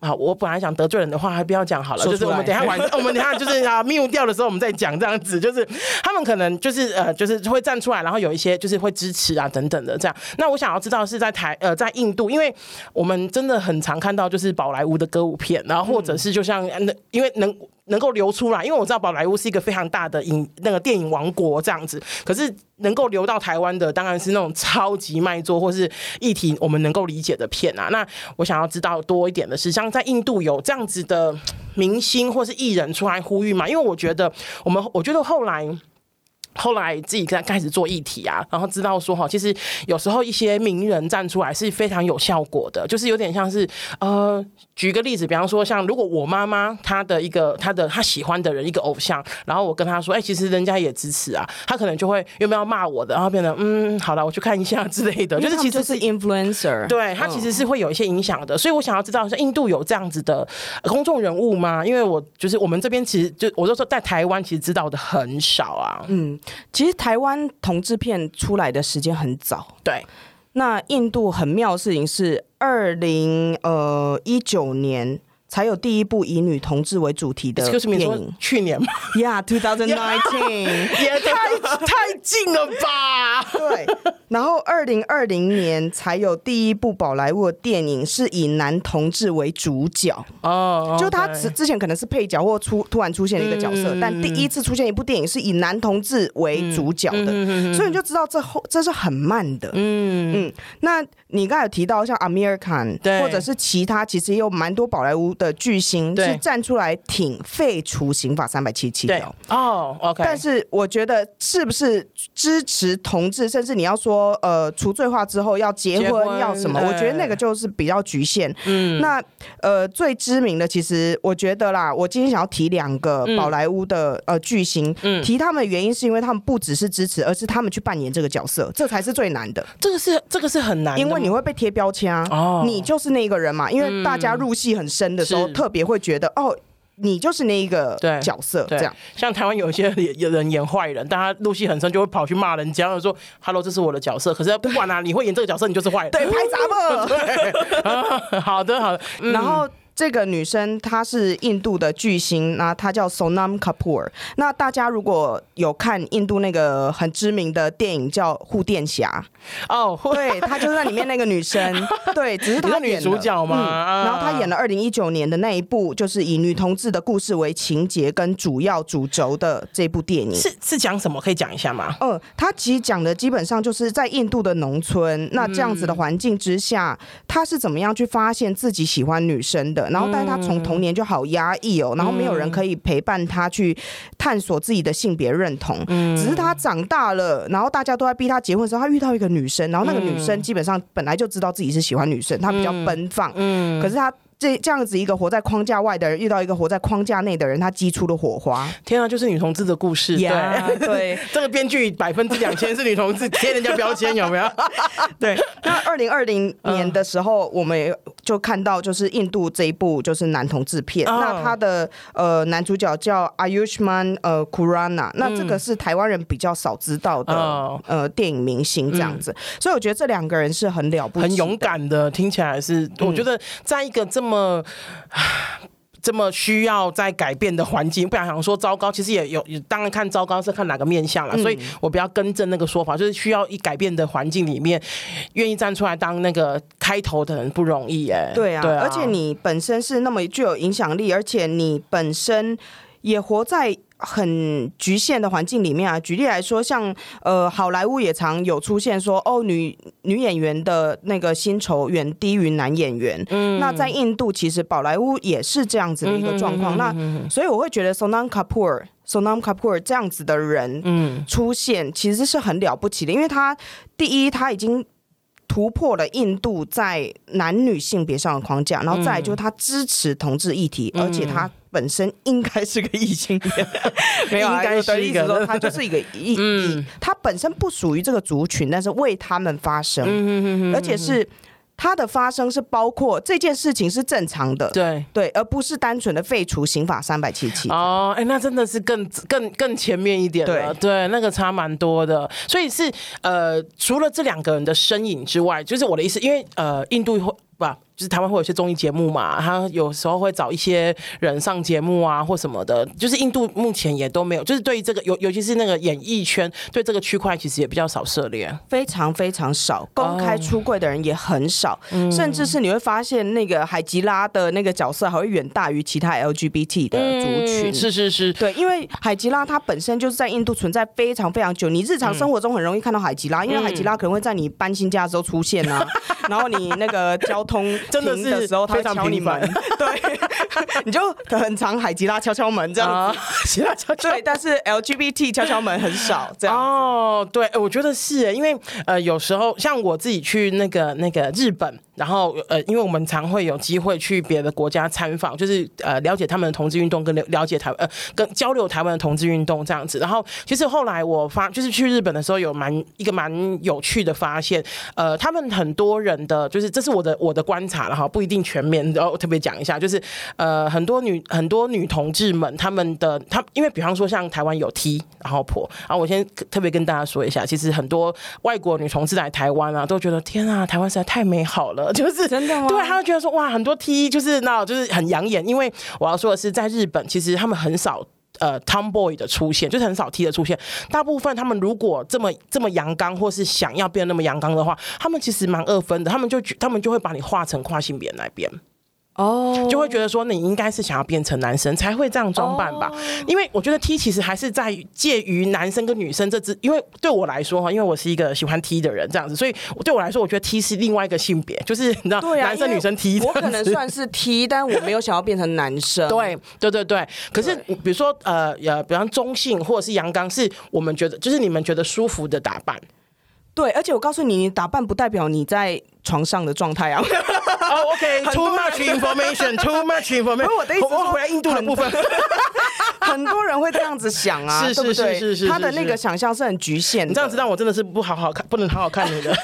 啊，我本来想得罪人的话，还不要讲好了。就是我们等一下晚，我们等一下就是啊，mute 掉的时候，我们再讲这样子。就是他们可能就是呃，就是会站出来，然后有一些就是会支持啊等等的这样。那我想要知道是在台呃，在印度，因为我们真的很常看到就是宝莱坞的歌舞片，然后或者是就像那因为能。能够流出来，因为我知道宝莱坞是一个非常大的影那个电影王国这样子，可是能够流到台湾的，当然是那种超级卖座或是议题我们能够理解的片啊。那我想要知道多一点的是，像在印度有这样子的明星或是艺人出来呼吁嘛？因为我觉得我们，我觉得后来。后来自己在开始做议题啊，然后知道说哈，其实有时候一些名人站出来是非常有效果的，就是有点像是呃，举个例子，比方说像如果我妈妈她的一个她的她喜欢的人一个偶像，然后我跟她说，哎、欸，其实人家也支持啊，她可能就会有没有骂我的，然后变得嗯，好了，我去看一下之类的，就是其实是 influencer，对，他其实是会有一些影响的，所以我想要知道像印度有这样子的公众人物吗？因为我就是我们这边其实就我就说在台湾其实知道的很少啊，嗯。其实台湾同志片出来的时间很早，对。那印度很妙的事情是，二零呃一九年。才有第一部以女同志为主题的电影，去年吗？Yeah，two thousand nineteen，也太太近了吧？对。然后二零二零年才有第一部宝莱坞的电影是以男同志为主角哦，就他之之前可能是配角或出突然出现了一个角色，但第一次出现一部电影是以男同志为主角的，所以你就知道这后这是很慢的。嗯嗯。那你刚才有提到像 American 或者是其他，其实也有蛮多宝莱坞。的巨星是站出来挺废除刑法三百七十七条。哦，OK。但是我觉得是不是支持同志，甚至你要说呃除罪化之后要结婚要什么，我觉得那个就是比较局限。嗯，那呃最知名的其实我觉得啦，我今天想要提两个宝莱坞的呃巨星，嗯。提他们的原因是因为他们不只是支持，而是他们去扮演这个角色，这才是最难的。这个是这个是很难，因为你会被贴标签啊，哦，你就是那个人嘛，因为大家入戏很深的。都特别会觉得哦，你就是那一个角色，这样。像台湾有一些有人演坏人，但他入戏很深，就会跑去骂人家，说 “Hello，这是我的角色。”可是 不管啊，你会演这个角色，你就是坏人。对，拍杂嘛。对，好的，好的。然后。这个女生她是印度的巨星，那她叫 Sonam Kapoor。那大家如果有看印度那个很知名的电影叫《护垫侠》哦，对，她就是在里面那个女生，对，只是她女主角嘛、嗯。然后她演了二零一九年的那一部，就是以女同志的故事为情节跟主要主轴的这部电影。是是讲什么？可以讲一下吗？嗯，她其实讲的基本上就是在印度的农村，那这样子的环境之下，她是怎么样去发现自己喜欢女生的。然后，但是他从童年就好压抑哦，然后没有人可以陪伴他去探索自己的性别认同。嗯，只是他长大了，然后大家都在逼他结婚的时候，他遇到一个女生，然后那个女生基本上本来就知道自己是喜欢女生，她比较奔放。嗯，可是她。这这样子一个活在框架外的人遇到一个活在框架内的人，他激出了火花。天啊，就是女同志的故事。Yeah, 对对，这个编剧百分之两千是女同志贴人家标签，有没有？对。那二零二零年的时候，我们也就看到就是印度这一部就是男同志片。Uh. 那他的呃男主角叫 Ayushmann 呃 Khurrana，那这个是台湾人比较少知道的、uh. 呃电影明星这样子。Uh. 所以我觉得这两个人是很了不起、很勇敢的。听起来是，我觉得在一个这么。这么需要在改变的环境，不想想说糟糕，其实也有，当然看糟糕是看哪个面向了，所以我不要更正那个说法，就是需要一改变的环境里面，愿意站出来当那个开头的人不容易哎。对啊，对啊，而且你本身是那么具有影响力，而且你本身也活在。很局限的环境里面啊，举例来说，像呃，好莱坞也常有出现说，哦，女女演员的那个薪酬远低于男演员。嗯，那在印度其实宝莱坞也是这样子的一个状况。那所以我会觉得 Sonam Kapoor Sonam Kapoor 这样子的人，嗯，出现其实是很了不起的，因为他第一他已经。突破了印度在男女性别上的框架，然后再来就是他支持同志议题，嗯、而且他本身应该是个异性恋，没有，应该是一个，他就是一个异，嗯，他本身不属于这个族群，但是为他们发声，嗯、而且是。它的发生是包括这件事情是正常的，对对，而不是单纯的废除刑法三百七十七。哦，哎，那真的是更更更前面一点了，对对，那个差蛮多的。所以是呃，除了这两个人的身影之外，就是我的意思，因为呃，印度会。吧，就是台湾会有些综艺节目嘛，他有时候会找一些人上节目啊，或什么的。就是印度目前也都没有，就是对于这个，尤尤其是那个演艺圈，对这个区块其实也比较少涉猎，非常非常少。公开出柜的人也很少，哦、甚至是你会发现那个海吉拉的那个角色还会远大于其他 LGBT 的族群。嗯、是是是，对，因为海吉拉它本身就是在印度存在非常非常久，你日常生活中很容易看到海吉拉，嗯、因为海吉拉可能会在你搬新家的时候出现啊，然后你那个交通。通真的是的时候，他会敲你门，对，你就很常海吉拉敲敲门这样子，其他敲敲，对，但是 LGBT 敲敲门很少这样。哦，对，我觉得是，因为呃，有时候像我自己去那个那个日本。然后呃，因为我们常会有机会去别的国家参访，就是呃了解他们的同志运动，跟了了解台呃跟交流台湾的同志运动这样子。然后其实后来我发就是去日本的时候有蛮一个蛮有趣的发现，呃，他们很多人的就是这是我的我的观察了哈，不一定全面，然后特别讲一下，就是呃很多女很多女同志们她们的她因为比方说像台湾有 T 然后婆，然后我先特别跟大家说一下，其实很多外国女同志来台湾啊，都觉得天啊，台湾实在太美好了。就是真的吗？对，他会觉得说哇，很多 T 就是那，就是很养眼。因为我要说的是，在日本，其实他们很少呃 Tomboy 的出现，就是很少 T 的出现。大部分他们如果这么这么阳刚，或是想要变得那么阳刚的话，他们其实蛮二分的。他们就他们就会把你画成跨性别那边。哦，oh. 就会觉得说你应该是想要变成男生才会这样装扮吧？Oh. 因为我觉得 T 其实还是在介于男生跟女生这只，因为对我来说哈，因为我是一个喜欢 T 的人，这样子，所以对我来说，我觉得 T 是另外一个性别，就是你知道，男生女生 T，我可能算是 T，但我没有想要变成男生。对对对对，可是比如说呃呃，比方中性或者是阳刚，是我们觉得就是你们觉得舒服的打扮。对，而且我告诉你，你打扮不代表你在床上的状态啊。Oh, OK，too much information，too much information。我的意思是，我回来印度的部分，很多人会这样子想啊，是是是是是，他的那个想象是很局限的。你这样子让我真的是不好好看，不能好好看你的。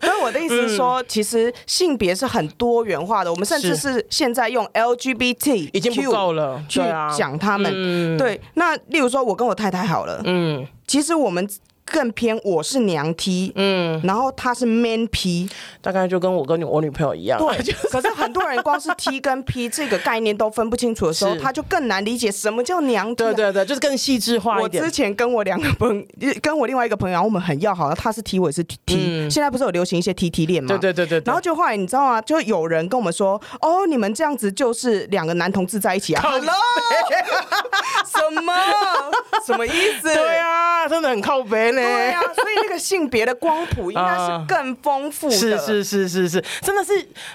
所以我的意思是说，其实性别是很多元化的。我们甚至是现在用 LGBT 已经不够了，去讲他们。对，那例如说，我跟我太太好了，嗯，其实我们。更偏我是娘 T，嗯，然后他是 man P，大概就跟我跟我女朋友一样。对，可是很多人光是 T 跟 P 这个概念都分不清楚的时候，他就更难理解什么叫娘 T。对对对，就是更细致化一点。我之前跟我两个朋，跟我另外一个朋友，我们很要好，他是 T，我也是 T。现在不是有流行一些 T T 恋吗？对对对对。然后就后来你知道吗？就有人跟我们说，哦，你们这样子就是两个男同志在一起啊？Hello，什么什么意思？对啊，真的很靠北呢。对啊，所以。那个性别的光谱应该是更丰富的，是是是是是，真的是。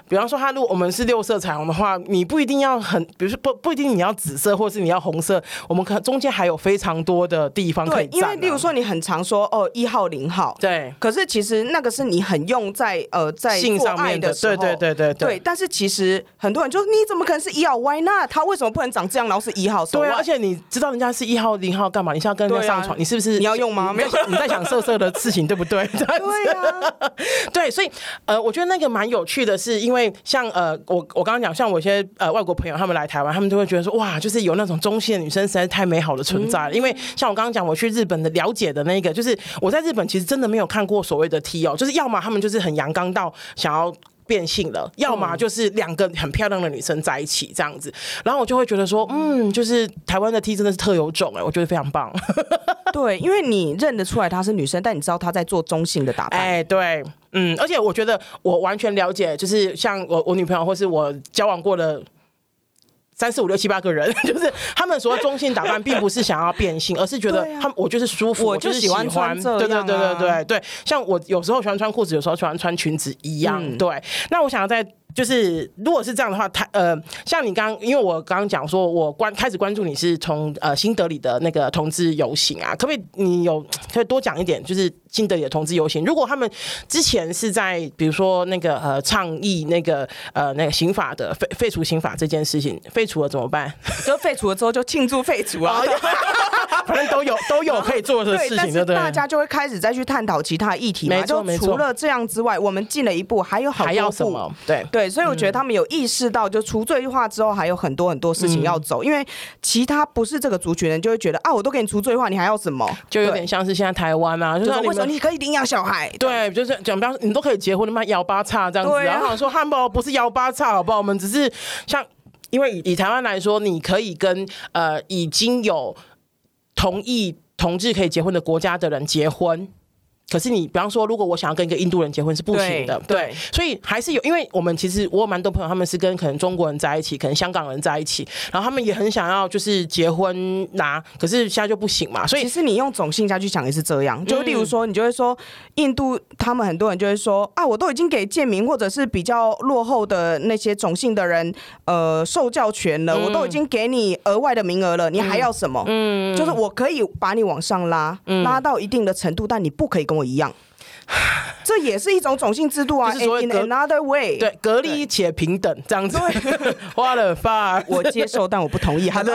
比方说，他如果我们是六色彩虹的话，你不一定要很，比如说不不一定你要紫色，或者是你要红色，我们可中间还有非常多的地方可以。因为例如说，你很常说哦一号零号，对，可是其实那个是你很用在呃在性上面的，对对对对对。但是其实很多人就说你怎么可能是一号？Why not？他为什么不能长这样，然后是一号？对啊，而且你知道人家是一号零号干嘛？你是要跟人家上床？你是不是你要用吗？没有，你在想色色的事情对不对？对啊，对，所以呃，我觉得那个蛮有趣的是，因为像呃，我我刚刚讲，像我一些呃外国朋友，他们来台湾，他们都会觉得说，哇，就是有那种中性的女生实在是太美好的存在了。嗯、因为像我刚刚讲，我去日本的了解的那个，就是我在日本其实真的没有看过所谓的 T 哦，就是要么他们就是很阳刚到想要。变性了，要么就是两个很漂亮的女生在一起这样子，然后我就会觉得说，嗯，就是台湾的 T 真的是特有种哎，我觉得非常棒。对，因为你认得出来她是女生，但你知道她在做中性的打扮。哎，对，嗯，而且我觉得我完全了解，就是像我我女朋友或是我交往过的。三四五六七八个人，就是他们所谓中性打扮，并不是想要变性，而是觉得他们我就是舒服，我就是喜欢穿。对对对对对对，像我有时候喜欢穿裤子，有时候喜欢穿裙子一样。对，那我想要在就是如果是这样的话，他呃，像你刚刚，因为我刚刚讲说，我关开始关注你是从呃新德里的那个同志游行啊，可不可以你有可以多讲一点，就是新德里的同志游行。如果他们之前是在比如说那个呃倡议那个呃那个刑法的废废除刑法这件事情，废除了怎么办？就废除了之后就庆祝废除啊。反正都有都有可以做的事情，对，但是大家就会开始再去探讨其他议题嘛。没错，除了这样之外，我们进了一步，还有好多步。还要什么？对对，所以我觉得他们有意识到，就除罪化之后，还有很多很多事情要走。嗯、因为其他不是这个族群人，就会觉得啊，我都给你除罪化，你还要什么？就有点像是现在台湾啊，就是为什么你可以领养小孩？对，就是讲，比方说你都可以结婚，你妈幺八叉这样子。然后说汉堡不是幺八叉，好不好？我们只是像，因为以以台湾来说，你可以跟呃已经有同意。同志可以结婚的国家的人结婚。可是你，比方说，如果我想要跟一个印度人结婚是不行的，对，对，所以还是有，因为我们其实我有蛮多朋友，他们是跟可能中国人在一起，可能香港人在一起，然后他们也很想要就是结婚拿，可是现在就不行嘛。所以其实你用种姓下去想也是这样，就例如说，你就会说印度他们很多人就会说啊，我都已经给贱民或者是比较落后的那些种姓的人呃受教权了，我都已经给你额外的名额了，你还要什么？嗯，就是我可以把你往上拉，拉到一定的程度，但你不可以跟我。一样，这也是一种种姓制度啊。就是说 In another way，对，隔离且平等这样子。花了发，我接受，但我不同意。好的，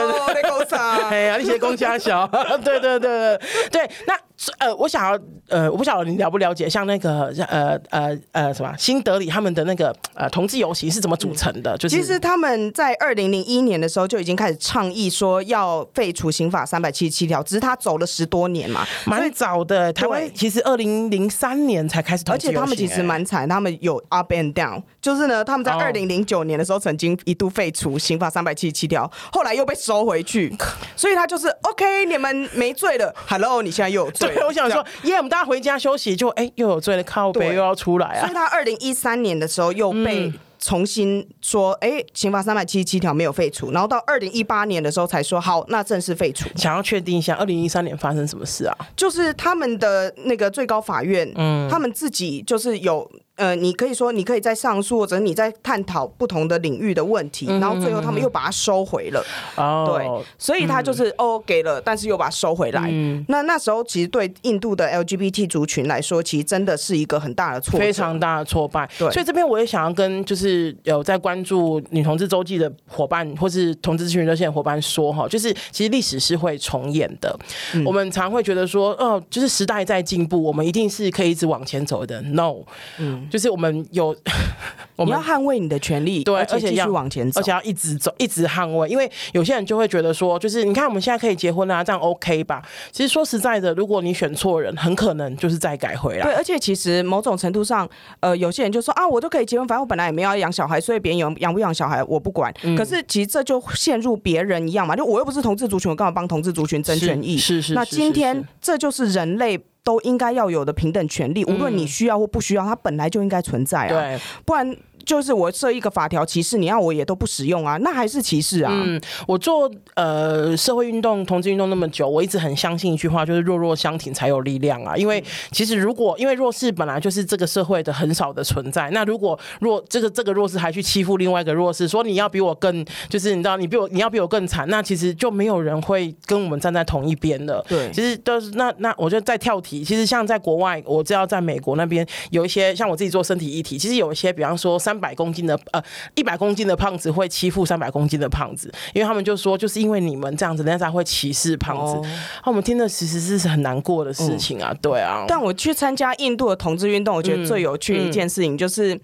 哎呀，那些公家小，对对对对对，那。呃，我想要，呃，我不晓得你了不了解，像那个，呃，呃，呃，什么新德里他们的那个，呃，同志游行是怎么组成的？就是其实他们在二零零一年的时候就已经开始倡议说要废除刑法三百七十七条，只是他走了十多年嘛，蛮早的。台湾其实二零零三年才开始而且他们其实蛮惨，他们有 up and down，就是呢，他们在二零零九年的时候曾经一度废除刑法三百七十七条，后来又被收回去，所以他就是 OK，你们没罪了，Hello，你现在又有罪。对，我想说，耶，我们大家回家休息，就哎，又有罪的靠背又要出来啊！所以他二零一三年的时候又被重新说，哎、嗯，刑法三百七十七条没有废除，然后到二零一八年的时候才说好，那正式废除。想要确定一下，二零一三年发生什么事啊？就是他们的那个最高法院，嗯，他们自己就是有。呃，你可以说，你可以在上诉，或者你在探讨不同的领域的问题，嗯、然后最后他们又把它收回了。哦，对，所以他就是、嗯、哦给了，但是又把它收回来。嗯，那那时候其实对印度的 LGBT 族群来说，其实真的是一个很大的挫，非常大的挫败。对，所以这边我也想要跟就是有在关注女同志周记的伙伴，或是同志咨询热线的伙伴说哈，就是其实历史是会重演的。嗯、我们常会觉得说，哦，就是时代在进步，我们一定是可以一直往前走的。No，嗯。就是我们有，我们要捍卫你的权利，对，而且继续往前走，而且要一直走，一直捍卫。因为有些人就会觉得说，就是你看我们现在可以结婚啊，这样 OK 吧？其实说实在的，如果你选错人，很可能就是再改回来。对，而且其实某种程度上，呃，有些人就说啊，我都可以结婚，反正我本来也没有要养小孩，所以别人养养不养小孩我不管。嗯、可是其实这就陷入别人一样嘛，就我又不是同志族群，我干嘛帮同志族群争权益？是是，是，是，是。那今天这就是人类。都应该要有的平等权利，无论你需要或不需要，它本来就应该存在啊。对，不然。就是我设一个法条歧视，你要我也都不使用啊，那还是歧视啊。嗯，我做呃社会运动、同志运动那么久，我一直很相信一句话，就是弱弱相挺才有力量啊。因为其实如果因为弱势本来就是这个社会的很少的存在，那如果弱这个这个弱势还去欺负另外一个弱势，说你要比我更，就是你知道你比我你要比我更惨，那其实就没有人会跟我们站在同一边的。对，其实都是那那我就再跳题，其实像在国外，我知道在美国那边有一些像我自己做身体议题，其实有一些比方说三。百公斤的呃，一百公斤的胖子会欺负三百公斤的胖子，因为他们就说，就是因为你们这样子，人家才会歧视胖子。那、哦啊、我们听的其实是很难过的事情啊，嗯、对啊。但我去参加印度的同志运动，我觉得最有趣的一件事情就是，嗯、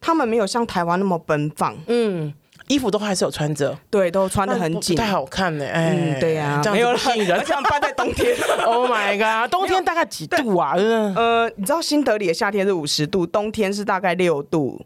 他们没有像台湾那么奔放。嗯。衣服都还是有穿着，对，都穿的很紧，太好看了，哎、嗯，对呀、啊，没有吸引人，而且办在冬天，Oh my god，冬天大概几度啊？呃，你知道新德里的夏天是五十度，冬天是大概六度。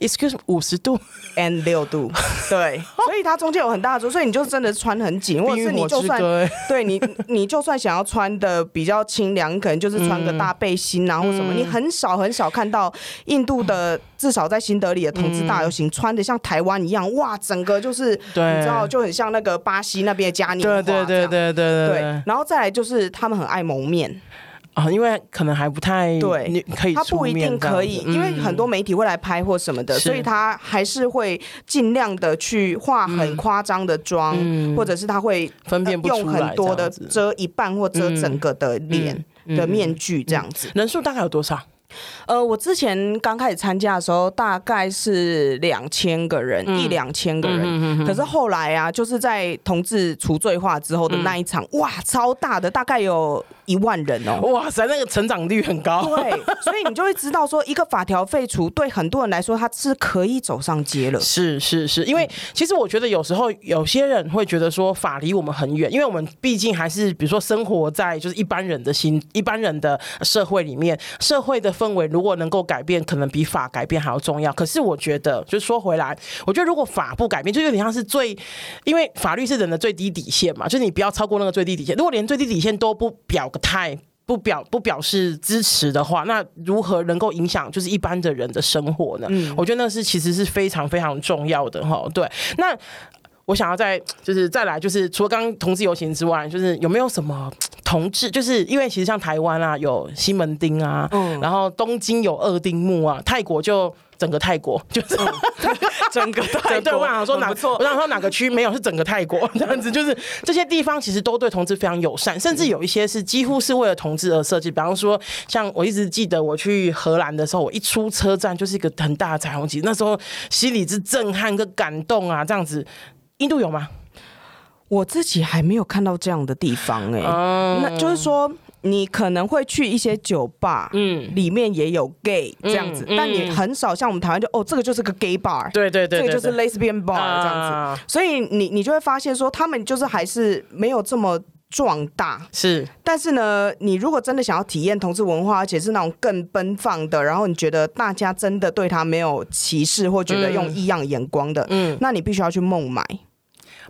Excuse 五十度。And 六度，对，所以它中间有很大的度，所以你就真的穿很紧，或者是你就算 对你，你就算想要穿的比较清凉，可能就是穿个大背心啊或什么，嗯、你很少很少看到印度的，至少在新德里的同志大游行，穿的像台湾一样，哇，整个就是对。你知道就很像那个巴西那边的嘉年华，对对对对对对，对，然后再来就是他们很爱蒙面。啊，因为可能还不太对，你可以，他不一定可以，因为很多媒体会来拍或什么的，所以他还是会尽量的去化很夸张的妆，或者是他会分辨不出来，用很多的遮一半或遮整个的脸。的面具这样子。人数大概有多少？呃，我之前刚开始参加的时候，大概是两千个人，嗯、一两千个人。可是后来啊，就是在同志除罪化之后的那一场，嗯、哇，超大的，大概有一万人哦！哇塞，那个成长率很高。对，所以你就会知道说，一个法条废除，对很多人来说，他是可以走上街了。是是是，因为其实我觉得有时候有些人会觉得说，法离我们很远，因为我们毕竟还是比如说生活在就是一般人的心、一般人的社会里面，社会的氛围如果能够改变，可能比法改变还要重要。可是我觉得，就说回来，我觉得如果法不改变，就有点像是最，因为法律是人的最低底线嘛，就是你不要超过那个最低底线。如果连最低底线都不表个态，不表不表示支持的话，那如何能够影响就是一般的人的生活呢？嗯，我觉得那是其实是非常非常重要的哈。对，那我想要再就是再来，就是除了刚刚同志游行之外，就是有没有什么？同志，就是因为其实像台湾啊，有西门町啊，嗯，然后东京有二丁目啊，泰国就整个泰国就是、嗯、整个泰国。对，我想说哪错？我想说哪个区没有是整个泰国 这样子，就是这些地方其实都对同志非常友善，甚至有一些是几乎是为了同志而设计。比方说，像我一直记得我去荷兰的时候，我一出车站就是一个很大的彩虹旗，那时候心里之震撼跟感动啊，这样子。印度有吗？我自己还没有看到这样的地方哎、欸，嗯、那就是说你可能会去一些酒吧，嗯，里面也有 gay 这样子，嗯。嗯、但你很少像我们台湾就哦，这个就是个 gay bar，对对对，这个就是 lesbian bar 这样子，啊、所以你你就会发现说他们就是还是没有这么壮大，是，但是呢，你如果真的想要体验同志文化，而且是那种更奔放的，然后你觉得大家真的对他没有歧视或觉得用异样眼光的，嗯，那你必须要去孟买。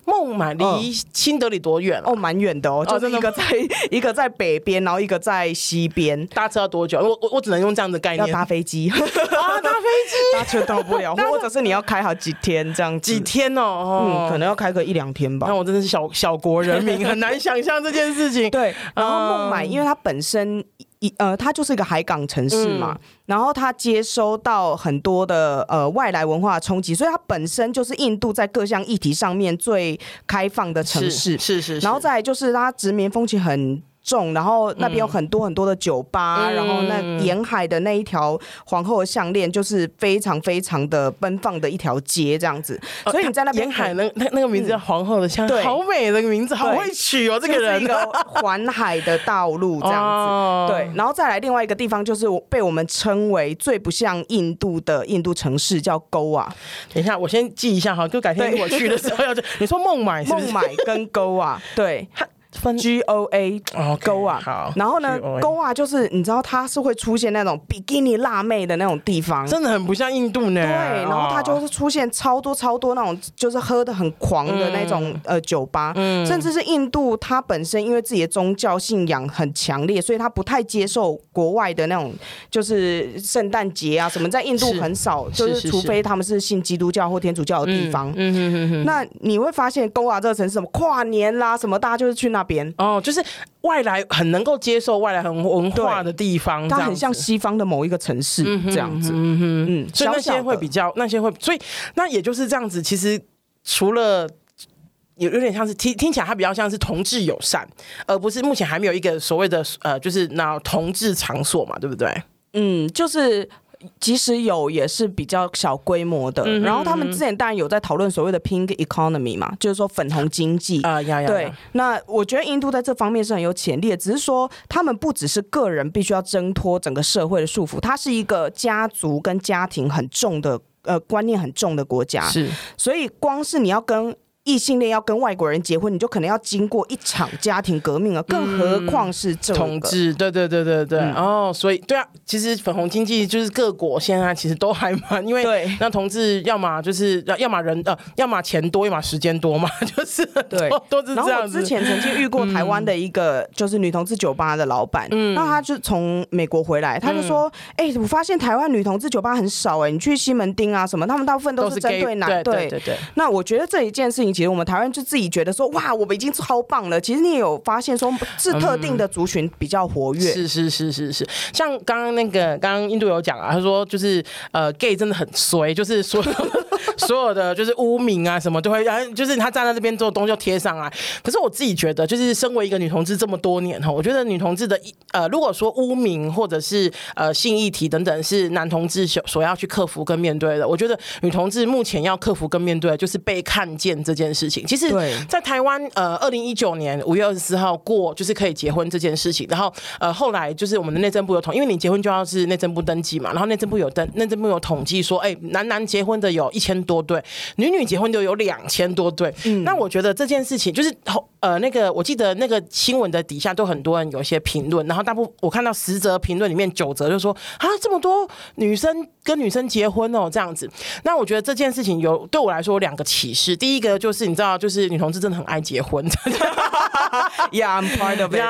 孟买离新德里多远？哦，蛮远的哦，就是一个在 一个在北边，然后一个在西边。搭车要多久？我我我只能用这样的概念。要搭飞机啊，搭飞机，搭车到不了，或者是你要开好几天这样子。几天哦？嗯，可能要开个一两天吧。那我真的是小小国人民，很难想象这件事情。对，然后孟买，因为它本身。一呃，它就是一个海港城市嘛，嗯、然后它接收到很多的呃外来文化冲击，所以它本身就是印度在各项议题上面最开放的城市，是是，是是，然后再来就是它殖民风情很重，然后那边有很多很多的酒吧，嗯、然后那沿海的那一条皇后的项链就是非常非常的奔放的一条街这样子，所以你在那边沿海那那那个名字叫皇后的项链，好美的名字，好会取哦，这个人，一个环海的道路这样子，哦、对，然后再来另外一个地方就是被我们称为最不像印度的印度城市叫 Goa，等一下我先记一下哈，就改天我去的时候要去。你说孟买是不是？孟买跟 Goa，对。分 G O A Goa，好，然后呢，Goa 就是你知道它是会出现那种比基尼辣妹的那种地方，真的很不像印度呢。对，然后它就是出现超多超多那种就是喝的很狂的那种呃酒吧，甚至是印度它本身因为自己的宗教信仰很强烈，所以它不太接受国外的那种就是圣诞节啊什么，在印度很少，就是除非他们是信基督教或天主教的地方。嗯嗯嗯，那你会发现 Goa 这个城市什么跨年啦什么，大家就是去那。边哦，就是外来很能够接受外来很文化的地方，它很像西方的某一个城市这样子，嗯哼嗯，所以那些会比较，那些会，所以那也就是这样子。其实除了有有点像是听听起来，它比较像是同志友善，而不是目前还没有一个所谓的呃，就是那同志场所嘛，对不对？嗯，就是。即使有，也是比较小规模的。嗯、哼然后他们之前当然有在讨论所谓的 pink economy 嘛，就是说粉红经济啊。呀呀。对，那我觉得印度在这方面是很有潜力的，只是说他们不只是个人必须要挣脱整个社会的束缚，它是一个家族跟家庭很重的呃观念很重的国家。是，所以光是你要跟。异性恋要跟外国人结婚，你就可能要经过一场家庭革命了，更何况是这个、同志。对对对对对，嗯、哦，所以对啊，其实粉红经济就是各国现在其实都还蛮，因为对那同志要么就是要要么人呃，要么钱多，要么时间多嘛，就是对，都是这样子。然后我之前曾经遇过台湾的一个就是女同志酒吧的老板，嗯，那他就从美国回来，他就说，哎、嗯欸，我发现台湾女同志酒吧很少哎、欸，你去西门町啊什么，他们大部分都是针对男，对，对对。那我觉得这一件事情。其实我们台湾就自己觉得说，哇，我们已经超棒了。其实你也有发现说，是特定的族群比较活跃。是是是是是，像刚刚那个刚刚印度有讲啊，他说就是呃，gay 真的很衰，就是说所有的就是污名啊什么都会然后，就是他站在这边做东西就贴上来。可是我自己觉得，就是身为一个女同志这么多年哈，我觉得女同志的呃，如果说污名或者是呃性议题等等是男同志所所要去克服跟面对的，我觉得女同志目前要克服跟面对就是被看见这件事情。其实，在台湾呃，二零一九年五月二十四号过就是可以结婚这件事情，然后呃后来就是我们的内政部有统，因为你结婚就要是内政部登记嘛，然后内政部有登，内政部有统计说，哎，男男结婚的有一千多对，女女结婚的有两千多对。嗯，那我觉得这件事情就是呃那个，我记得那个新闻的底下都很多人有一些评论，然后大部我看到十则评论里面九则就说啊这么多女生跟女生结婚哦这样子，那我觉得这件事情有对我来说有两个启示，第一个就是你知道就是女同志真的很爱结婚。Yeah, I'm part of it.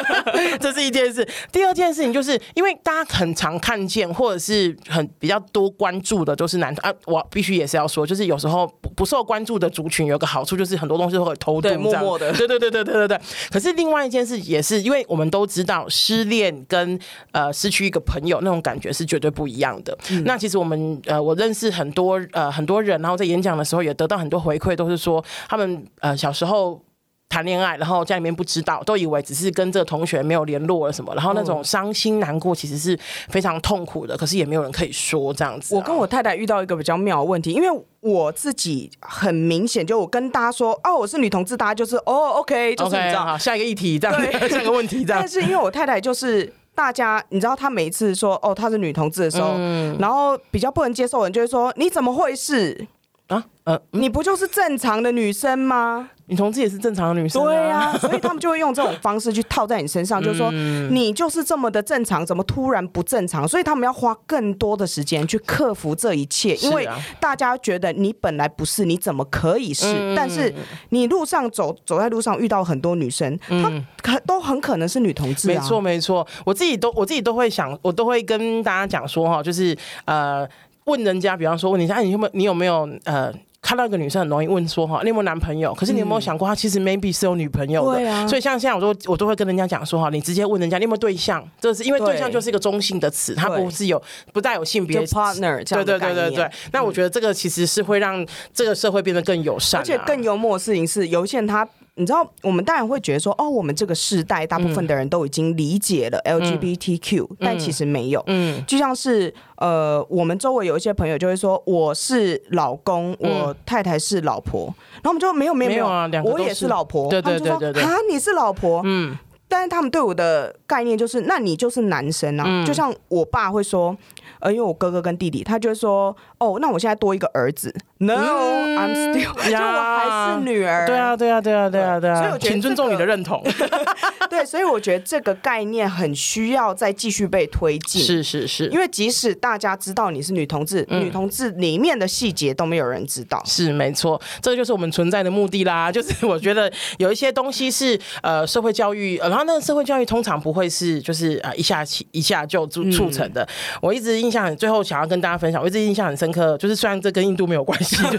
这是一件事。第二件事情就是，因为大家很常看见，或者是很比较多关注的，都是男啊。我必须也是要说，就是有时候不受关注的族群有个好处，就是很多东西会偷渡，默默的。对对对对对对对。可是另外一件事也是，因为我们都知道，失恋跟呃失去一个朋友那种感觉是绝对不一样的。嗯、那其实我们呃，我认识很多呃很多人，然后在演讲的时候也得到很多回馈，都是说他们呃小时候。谈恋爱，然后家里面不知道，都以为只是跟这个同学没有联络了什么，然后那种伤心难过其实是非常痛苦的，可是也没有人可以说这样子啊。我跟我太太遇到一个比较妙的问题，因为我自己很明显，就我跟大家说哦，我是女同志，大家就是哦，OK，就是你知道，okay, 好，下一个议题这样，对 下一个问题这样。但是因为我太太就是大家，你知道，她每一次说哦，她是女同志的时候，嗯、然后比较不能接受的人就会说你怎么会是啊？呃，嗯、你不就是正常的女生吗？女同志也是正常的女生，啊，对啊，所以他们就会用这种方式去套在你身上，就是说你就是这么的正常，怎么突然不正常？所以他们要花更多的时间去克服这一切，因为大家觉得你本来不是，你怎么可以是？但是你路上走走在路上遇到很多女生，她可都很可能是女同志，啊。没错，没错，我自己都我自己都会想，我都会跟大家讲说哈，就是呃，问人家，比方说问你一下，哎，你有没有你有没有呃。看到一个女生很容易问说哈，你有没有男朋友？可是你有没有想过，她其实 maybe 是有女朋友的。所以像现在我都我都会跟人家讲说哈，你直接问人家你有没有对象，这是因为对象就是一个中性的词，它不是有不带有性别 partner 这样的。对对对对对。那我觉得这个其实是会让这个社会变得更友善，而且更幽默的事情是，有些人他。你知道，我们当然会觉得说，哦，我们这个世代大部分的人都已经理解了 LGBTQ，、嗯、但其实没有。嗯，就像是呃，我们周围有一些朋友就会说，我是老公，嗯、我太太是老婆，然后我们就没有没有没有啊，我也是老婆。对对对对对，啊，你是老婆？嗯，但是他们对我的概念就是，那你就是男生啊。嗯、就像我爸会说。呃，因为我哥哥跟弟弟，他就会说，哦，那我现在多一个儿子。No，I'm still，就我还是女儿。对啊，对啊，对啊，对啊，对啊。所以我请尊重你的认同。对，所以我觉得这个概念很需要再继续被推进。是是是。因为即使大家知道你是女同志，女同志里面的细节都没有人知道。是没错，这个就是我们存在的目的啦。就是 我觉得有一些东西是呃社会教育，然后那个社会教育通常不会是就是呃一下起一下就促促成的。我一直。印象很，最后想要跟大家分享，我一直印象很深刻，就是虽然这跟印度没有关系，就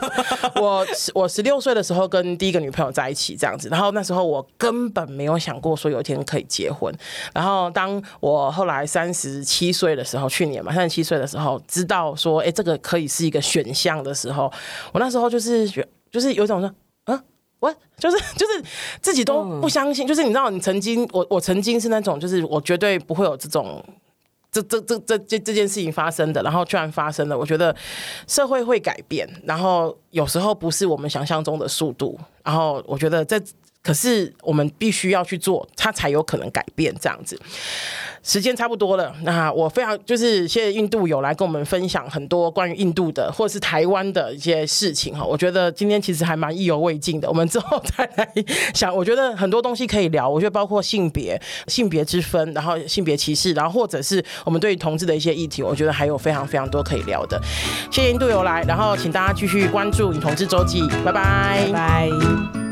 我我十六岁的时候跟第一个女朋友在一起这样子，然后那时候我根本没有想过说有一天可以结婚，然后当我后来三十七岁的时候，去年嘛三十七岁的时候，知道说哎、欸、这个可以是一个选项的时候，我那时候就是觉就是有一种说啊我就是就是自己都不相信，就是你知道你曾经我我曾经是那种就是我绝对不会有这种。这这这这这这件事情发生的，然后居然发生了。我觉得社会会改变，然后有时候不是我们想象中的速度。然后我觉得这。可是我们必须要去做，它才有可能改变这样子。时间差不多了，那我非常就是谢谢印度友来跟我们分享很多关于印度的或者是台湾的一些事情哈。我觉得今天其实还蛮意犹未尽的，我们之后再来想。我觉得很多东西可以聊，我觉得包括性别、性别之分，然后性别歧视，然后或者是我们对于同志的一些议题，我觉得还有非常非常多可以聊的。谢谢印度友来，然后请大家继续关注女同志周记，拜，拜拜。